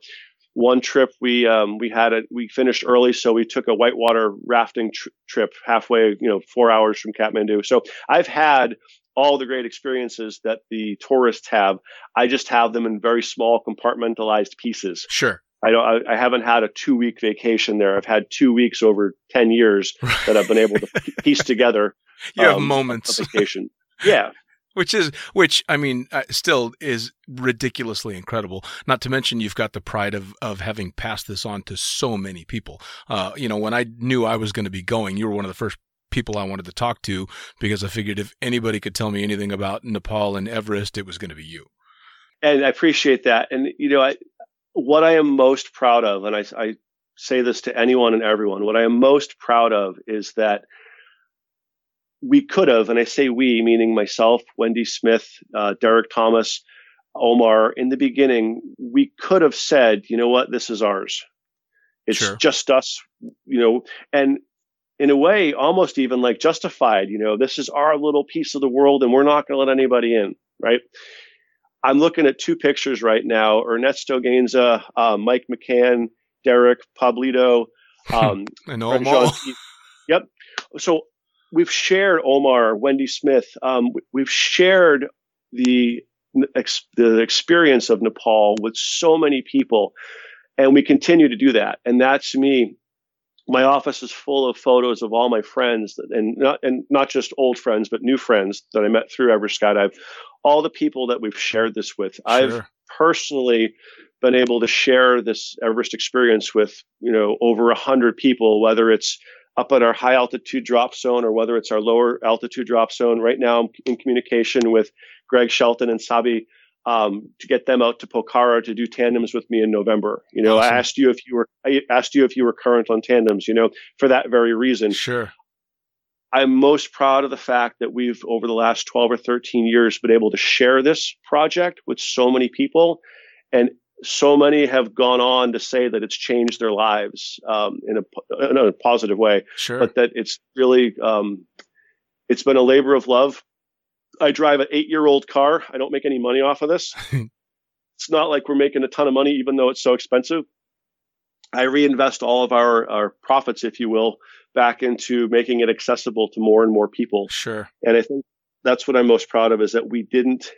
one trip we um, we had a we finished early, so we took a whitewater rafting tr- trip halfway, you know, four hours from Kathmandu. So I've had all the great experiences that the tourists have. I just have them in very small compartmentalized pieces. Sure. I don't. I, I haven't had a two week vacation there. I've had two weeks over ten years that I've been able to piece together. You have um, moments. a vacation. Yeah, which is which i mean uh, still is ridiculously incredible not to mention you've got the pride of of having passed this on to so many people uh you know when i knew i was going to be going you were one of the first people i wanted to talk to because i figured if anybody could tell me anything about nepal and everest it was going to be you and I appreciate that. And you know, I, what I am most proud of, and I, I say this to anyone and everyone, what I am most proud of is that we could have, and I say we, meaning myself, Wendy Smith, uh, Derek Thomas, Omar, in the beginning, we could have said, you know what, this is ours. It's Sure. just us, you know, and in a way, almost even like justified, you know, this is our little piece of the world and we're not going to let anybody in, right? I'm looking at two pictures right now Ernesto Gainza, uh, Mike McCann, Derek Pablito, um, Fred all Yep. So we've shared Omar, Wendy Smith. Um, we- we've shared the ex- the experience of Nepal with so many people, and we continue to do that. And that's me, my office is full of photos of all my friends, and not and not just old friends, but new friends that I met through Everest Skydive. All the people that we've shared this with. I've personally been able to share this Everest experience with, you know, over a hundred people, whether it's up at our high altitude drop zone or whether it's our lower altitude drop zone. Right now, I'm in communication with Greg Shelton and Sabi um, to get them out to Pokhara to do tandems with me in November. You know, Awesome. I asked you if you were I asked you if you were current on tandems. You know, for that very reason. sure I'm most proud of the fact that we've, over the last 12 or 13 years, been able to share this project with so many people. And so many have gone on to say that it's changed their lives um, in, a, in a positive way, sure but that it's really, um, it's been a labor of love. I drive an eight year old car. I don't make any money off of this. it's not like we're making a ton of money, even though it's so expensive. I reinvest all of our, our profits, if you will, back into making it accessible to more and more people. sure And I think that's what I'm most proud of is that we didn't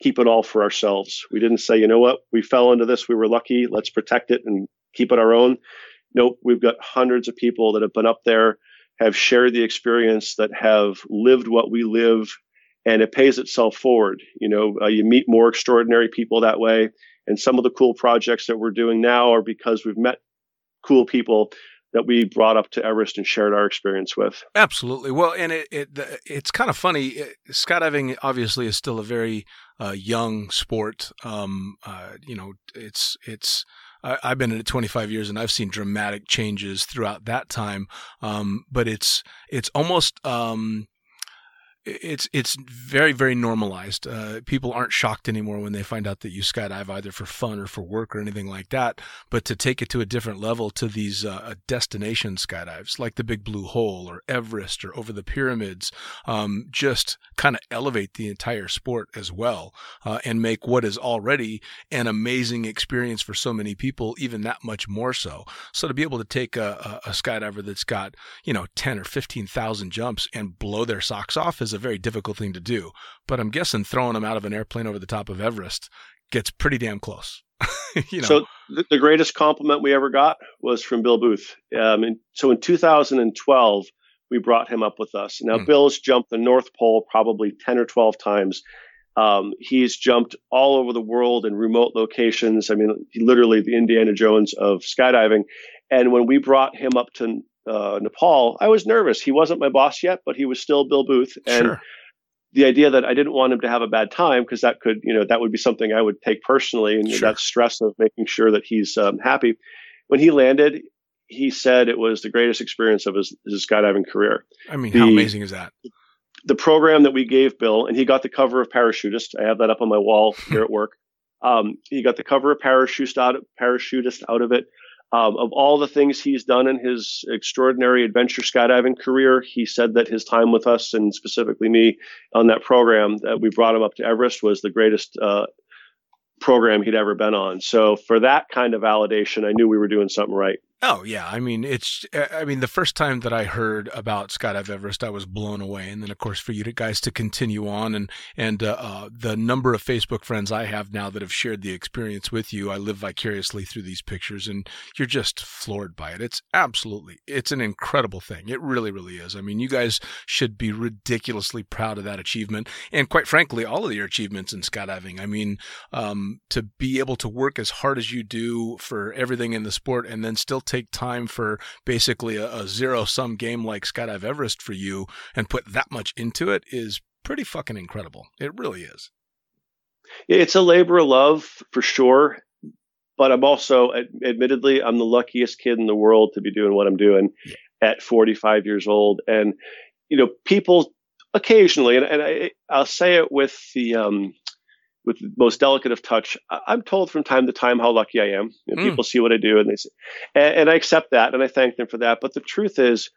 keep it all for ourselves. We didn't say, you know what, we fell into this, we were lucky, let's protect it and keep it our own. Nope, we've got hundreds of people that have been up there, have shared the experience, that have lived what we live, and it pays itself forward. You know, uh, you meet more extraordinary people that way, and some of the cool projects that we're doing now are because we've met cool people that we brought up to Everest and shared our experience with. Absolutely. Well, and it, it it's kind of funny. Skydiving obviously is still a very uh, young sport. Um, uh, you know, it's it's. I, have been in it 25 years, and I've seen dramatic changes throughout that time. Um, but it's it's almost um, it's it's very very normalized. Uh, people aren't shocked anymore when they find out that you skydive either for fun or for work or anything like that. But to take it to a different level to these uh, destination skydives like the Big Blue Hole or Everest or over the pyramids, um, just kind of elevate the entire sport as well uh, and make what is already an amazing experience for so many people even that much more so. So to be able to take a, a, a skydiver that's got you know ten or fifteen thousand jumps and blow their socks off is a very difficult thing to do. But I'm guessing throwing them out of an airplane over the top of Everest gets pretty damn close. you know. So th- the greatest compliment we ever got was from Bill Booth. Um, and so in 2012, we brought him up with us. Now, mm. Bill's jumped the North Pole probably 10 or 12 times. Um, he's jumped all over the world in remote locations. I mean, literally the Indiana Jones of skydiving. And when we brought him up to uh, Nepal, I was nervous. He wasn't my boss yet, but he was still Bill Booth. And sure. the idea that I didn't want him to have a bad time because that could, you know, that would be something I would take personally, and sure. that stress of making sure that he's um, happy. When he landed, he said it was the greatest experience of his, his skydiving career. I mean, the, how amazing is that? The program that we gave Bill, and he got the cover of Parachutist. I have that up on my wall here at work. Um, he got the cover of Parachutist out, Parachutist out of it. Um, of all the things he's done in his extraordinary adventure skydiving career, he said that his time with us and specifically me on that program that we brought him up to Everest was the greatest uh, program he'd ever been on. So for that kind of validation, I knew we were doing something right. Oh yeah, I mean it's. I mean the first time that I heard about Skydive Everest, I was blown away, and then of course for you guys to continue on, and and uh, uh, the number of Facebook friends I have now that have shared the experience with you, I live vicariously through these pictures, and you're just floored by it. It's absolutely, it's an incredible thing. It really, really is. I mean, you guys should be ridiculously proud of that achievement, and quite frankly, all of your achievements in skydiving. I mean, um, to be able to work as hard as you do for everything in the sport, and then still take time for basically a, a zero sum game like Skydive Everest for you and put that much into it is pretty fucking incredible. It really is. It's a labor of love for sure. But I'm also, admittedly, I'm the luckiest kid in the world to be doing what I'm doing yeah. at 45 years old. And, you know, people occasionally, and, and I, I'll say it with the, um, with the most delicate of touch. I'm told from time to time how lucky I am. Know, mm. People see what I do, and they say, and, and, I accept that, and I thank them for that. But the truth is,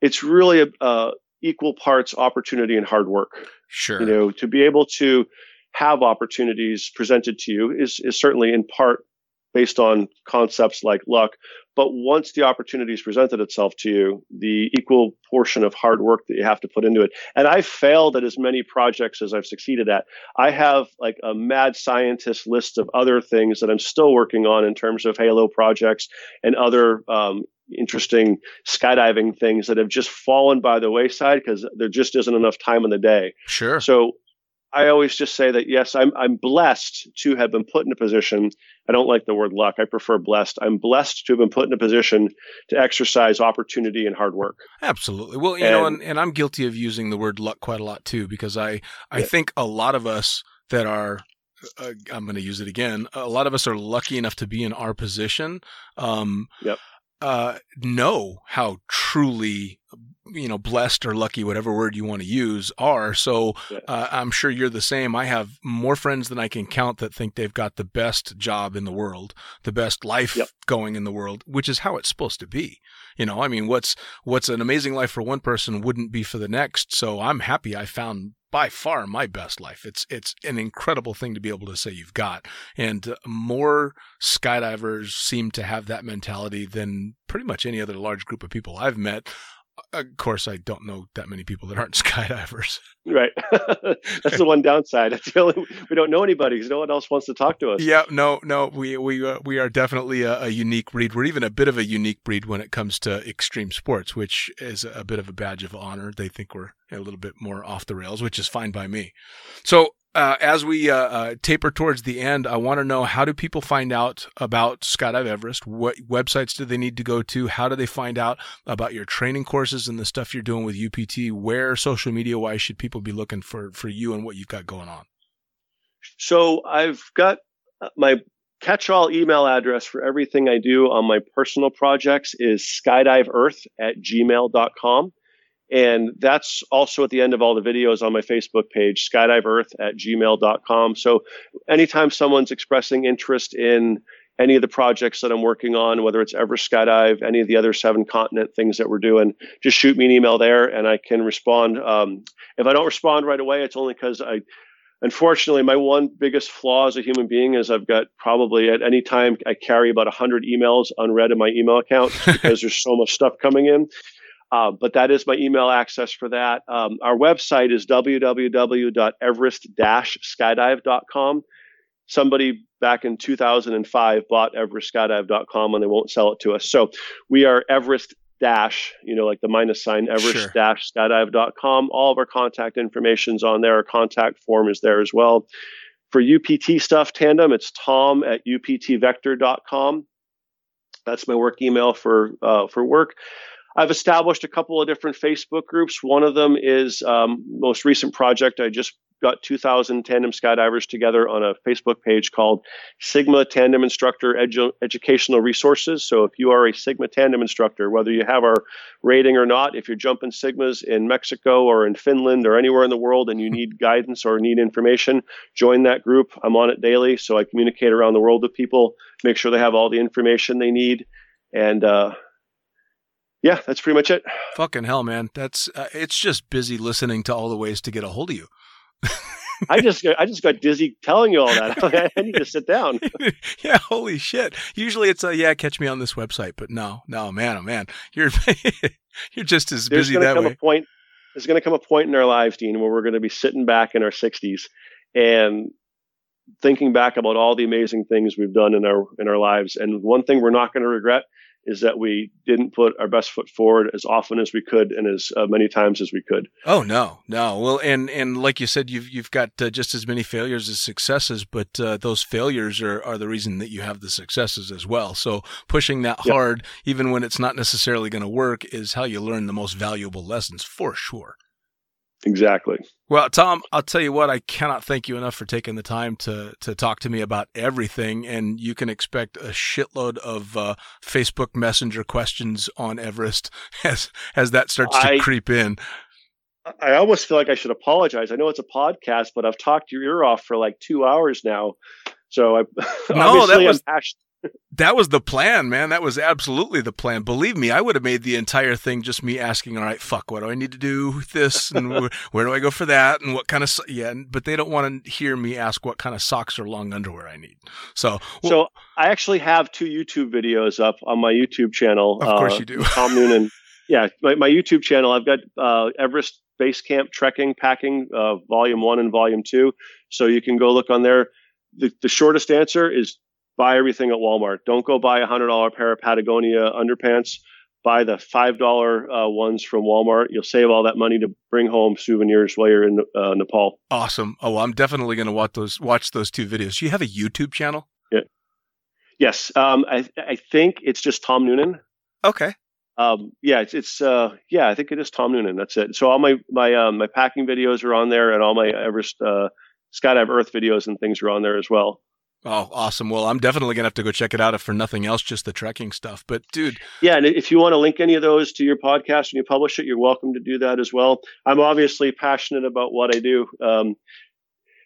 it's really a, a equal parts opportunity and hard work. Sure, you know, to be able to have opportunities presented to you is is certainly in part based on concepts like luck. But once the opportunity has presented itself to you, the equal portion of hard work that you have to put into it. And I've failed at as many projects as I've succeeded at. I have like a mad scientist list of other things that I'm still working on in terms of Halo projects and other um, interesting skydiving things that have just fallen by the wayside because there just isn't enough time in the day. Sure. So I always just say that yes, I'm I'm blessed to have been put in a position. I don't like the word luck. I prefer blessed. I'm blessed to have been put in a position to exercise opportunity and hard work. Absolutely. Well, you and, know, and, and I'm guilty of using the word luck quite a lot too, because I I yeah. think a lot of us that are uh, I'm going to use it again. A lot of us are lucky enough to be in our position. Um, yep. Uh, know how truly you know blessed or lucky whatever word you want to use are. So uh, i'm sure you're the same. I have more friends than i can count that think they've got the best job in the world the best life yep. going in the world which is how it's supposed to be. You know i mean what's what's an amazing life for one person wouldn't be for the next. So i'm happy i found by far my best life. It's it's an incredible thing to be able to say you've got, and uh, more skydivers seem to have that mentality than pretty much any other large group of people I've met Of course, I don't know that many people that aren't skydivers. Right. That's the one downside. It's the only, we don't know anybody because no one else wants to talk to us. Yeah, no, no, we we uh, we are definitely a, a, unique breed. We're even a bit of a unique breed when it comes to extreme sports, which is a bit of a badge of honor. They think we're a little bit more off the rails, which is fine by me. So uh, as we uh, uh, taper towards the end, I want to know how do people find out about Skydive Everest? What websites do they need to go to? How do they find out about your training courses and the stuff you're doing with UPT? Where social media wise should people be looking for for you and what you've got going on? So I've got uh, my catch-all email address for everything I do on my personal projects is skydiveearth at gmail.com. And that's also at the end of all the videos on my Facebook page, skydiveearth at gmail.com. So anytime someone's expressing interest in any of the projects that I'm working on, whether it's Ever Skydive, any of the other seven continent things that we're doing, just shoot me an email there and I can respond. Um, if I don't respond right away, it's only because I, unfortunately, my one biggest flaw as a human being is I've got probably at any time I carry about 100 emails unread in my email account because there's so much stuff coming in. Uh, but that is my email access for that. Um, our website is www.everest-skydive.com. Somebody back in 2005 bought everestskydive.com and they won't sell it to us. So we are Everest dash, you know, like the minus sign, Everest dash skydive.com. All of our contact information's on there. Our contact form is there as well. For UPT stuff, Tandem, it's tom at uptvector.com. That's my work email for uh, for work. I've established a couple of different Facebook groups. One of them is um, most recent project. I just got 2,000 tandem skydivers together on a Facebook page called Sigma Tandem Instructor Edu- Educational Resources. So if you are a Sigma Tandem instructor, whether you have our rating or not, if you're jumping Sigmas in Mexico or in Finland or anywhere in the world and you need guidance or need information, join that group. I'm on it daily, so I communicate around the world with people, make sure they have all the information they need, and uh, yeah, that's pretty much it. Fucking hell, man. That's uh, it's just busy listening to all the ways to get a hold of you. I just I just got dizzy telling you all that. I need to sit down. yeah, holy shit. Usually it's a uh, yeah, catch me on this website, but no, no, man, oh man, you're you're just as there's busy that come way. A point, there's going to come a point in our lives, Dean, where we're going to be sitting back in our 60s and thinking back about all the amazing things we've done in our in our lives. And one thing we're not going to regret is that we didn't put our best foot forward as often as we could and as uh, many times as we could. Oh no, no. Well, and and like you said, you've you've got uh, just as many failures as successes, but uh, those failures are are the reason that you have the successes as well. So pushing that yep. hard, even when it's not necessarily going to work, is how you learn the most valuable lessons for sure. Exactly. Well, Tom, I'll tell you what, I cannot thank you enough for taking the time to to talk to me about everything, and you can expect a shitload of uh, Facebook Messenger questions on Everest as as that starts to I, creep in. I almost feel like I should apologize. I know it's a podcast, but I've talked your ear off for like two hours now, so I no, obviously that was, I'm passionate that was the plan, man. That was absolutely the plan. Believe me, I would have made the entire thing just me asking, all right, fuck, what do I need to do with this? And where, where, do I go for that? And what kind of, so- yeah, but they don't want to hear me ask what kind of socks or long underwear I need. So, well, so I actually have two YouTube videos up on my YouTube channel. Of course uh, you do. Tom Noonan. Yeah, my, my YouTube channel, I've got uh, Everest Base Camp Trekking Packing, uh, Volume 1 and Volume 2. So you can go look on there. The, the shortest answer is buy everything at Walmart. Don't go buy a hundred dollar pair of Patagonia underpants. Buy the five dollar uh, ones from Walmart. You'll save all that money to bring home souvenirs while you're in uh, Nepal. Awesome. Oh, well, I'm definitely going to watch those watch those two videos. Do you have a YouTube channel? Yeah. Yes. Um, I I think it's just Tom Noonan. Okay. Um, yeah, it's, it's uh, yeah, I think it is Tom Noonan. That's it. So all my my um, my packing videos are on there, and all my Everest uh, skydive Earth videos and things are on there as well. Oh, awesome. Well, I'm definitely going to have to go check it out if for nothing else, just the trekking stuff. But, dude. Yeah. And if you want to link any of those to your podcast when you publish it, you're welcome to do that as well. I'm obviously passionate about what I do. Um,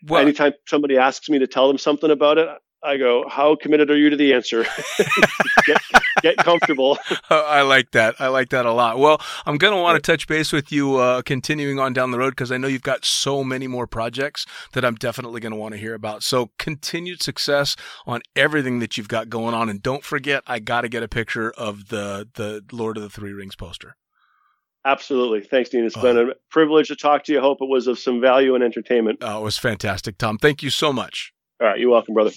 well, anytime somebody asks me to tell them something about it, I go, how committed are you to the answer? get, get, comfortable. I like that. I like that a lot. Well, I'm going to want to touch base with you uh, continuing on down the road because I know you've got so many more projects that I'm definitely going to want to hear about. So continued success on everything that you've got going on. And don't forget, I got to get a picture of the, the Lord of the Three Rings poster. Absolutely. Thanks, Dean. It's been a privilege to talk to you. I hope it was of some value and entertainment. Oh, it was fantastic, Tom. Thank you so much. All right. You're welcome, brother.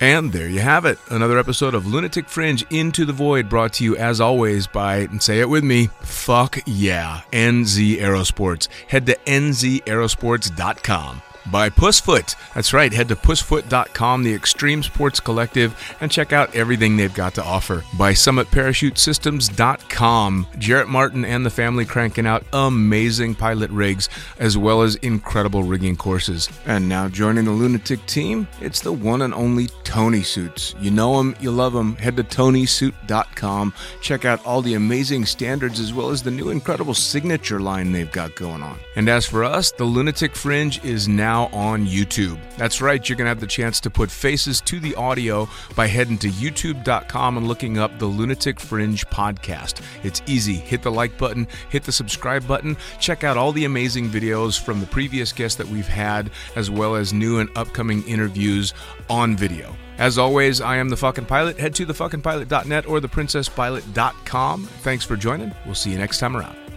And there you have it. Another episode of Lunatic Fringe Into the Void brought to you as always by, and say it with me, fuck yeah, NZ Aerosports. Head to nzaerosports.com by Pussfoot. That's right, head to pussfoot.com, the Extreme Sports Collective, and check out everything they've got to offer. By summitparachutesystems.com, Jarrett Martin and the family cranking out amazing pilot rigs as well as incredible rigging courses. And now joining the Lunatic team, it's the one and only Tony Suits. You know him, you love him. Head to tonysuit.com, check out all the amazing standards as well as the new incredible signature line they've got going on. And as for us, the Lunatic Fringe is now on YouTube. That's right, you're going to have the chance to put faces to the audio by heading to youtube.com and looking up the Lunatic Fringe podcast. It's easy. Hit the like button, hit the subscribe button, check out all the amazing videos from the previous guests that we've had, as well as new and upcoming interviews on video. As always, I am the fucking pilot. Head to thefuckingpilot.net or theprincesspilot.com. Thanks for joining. We'll see you next time around.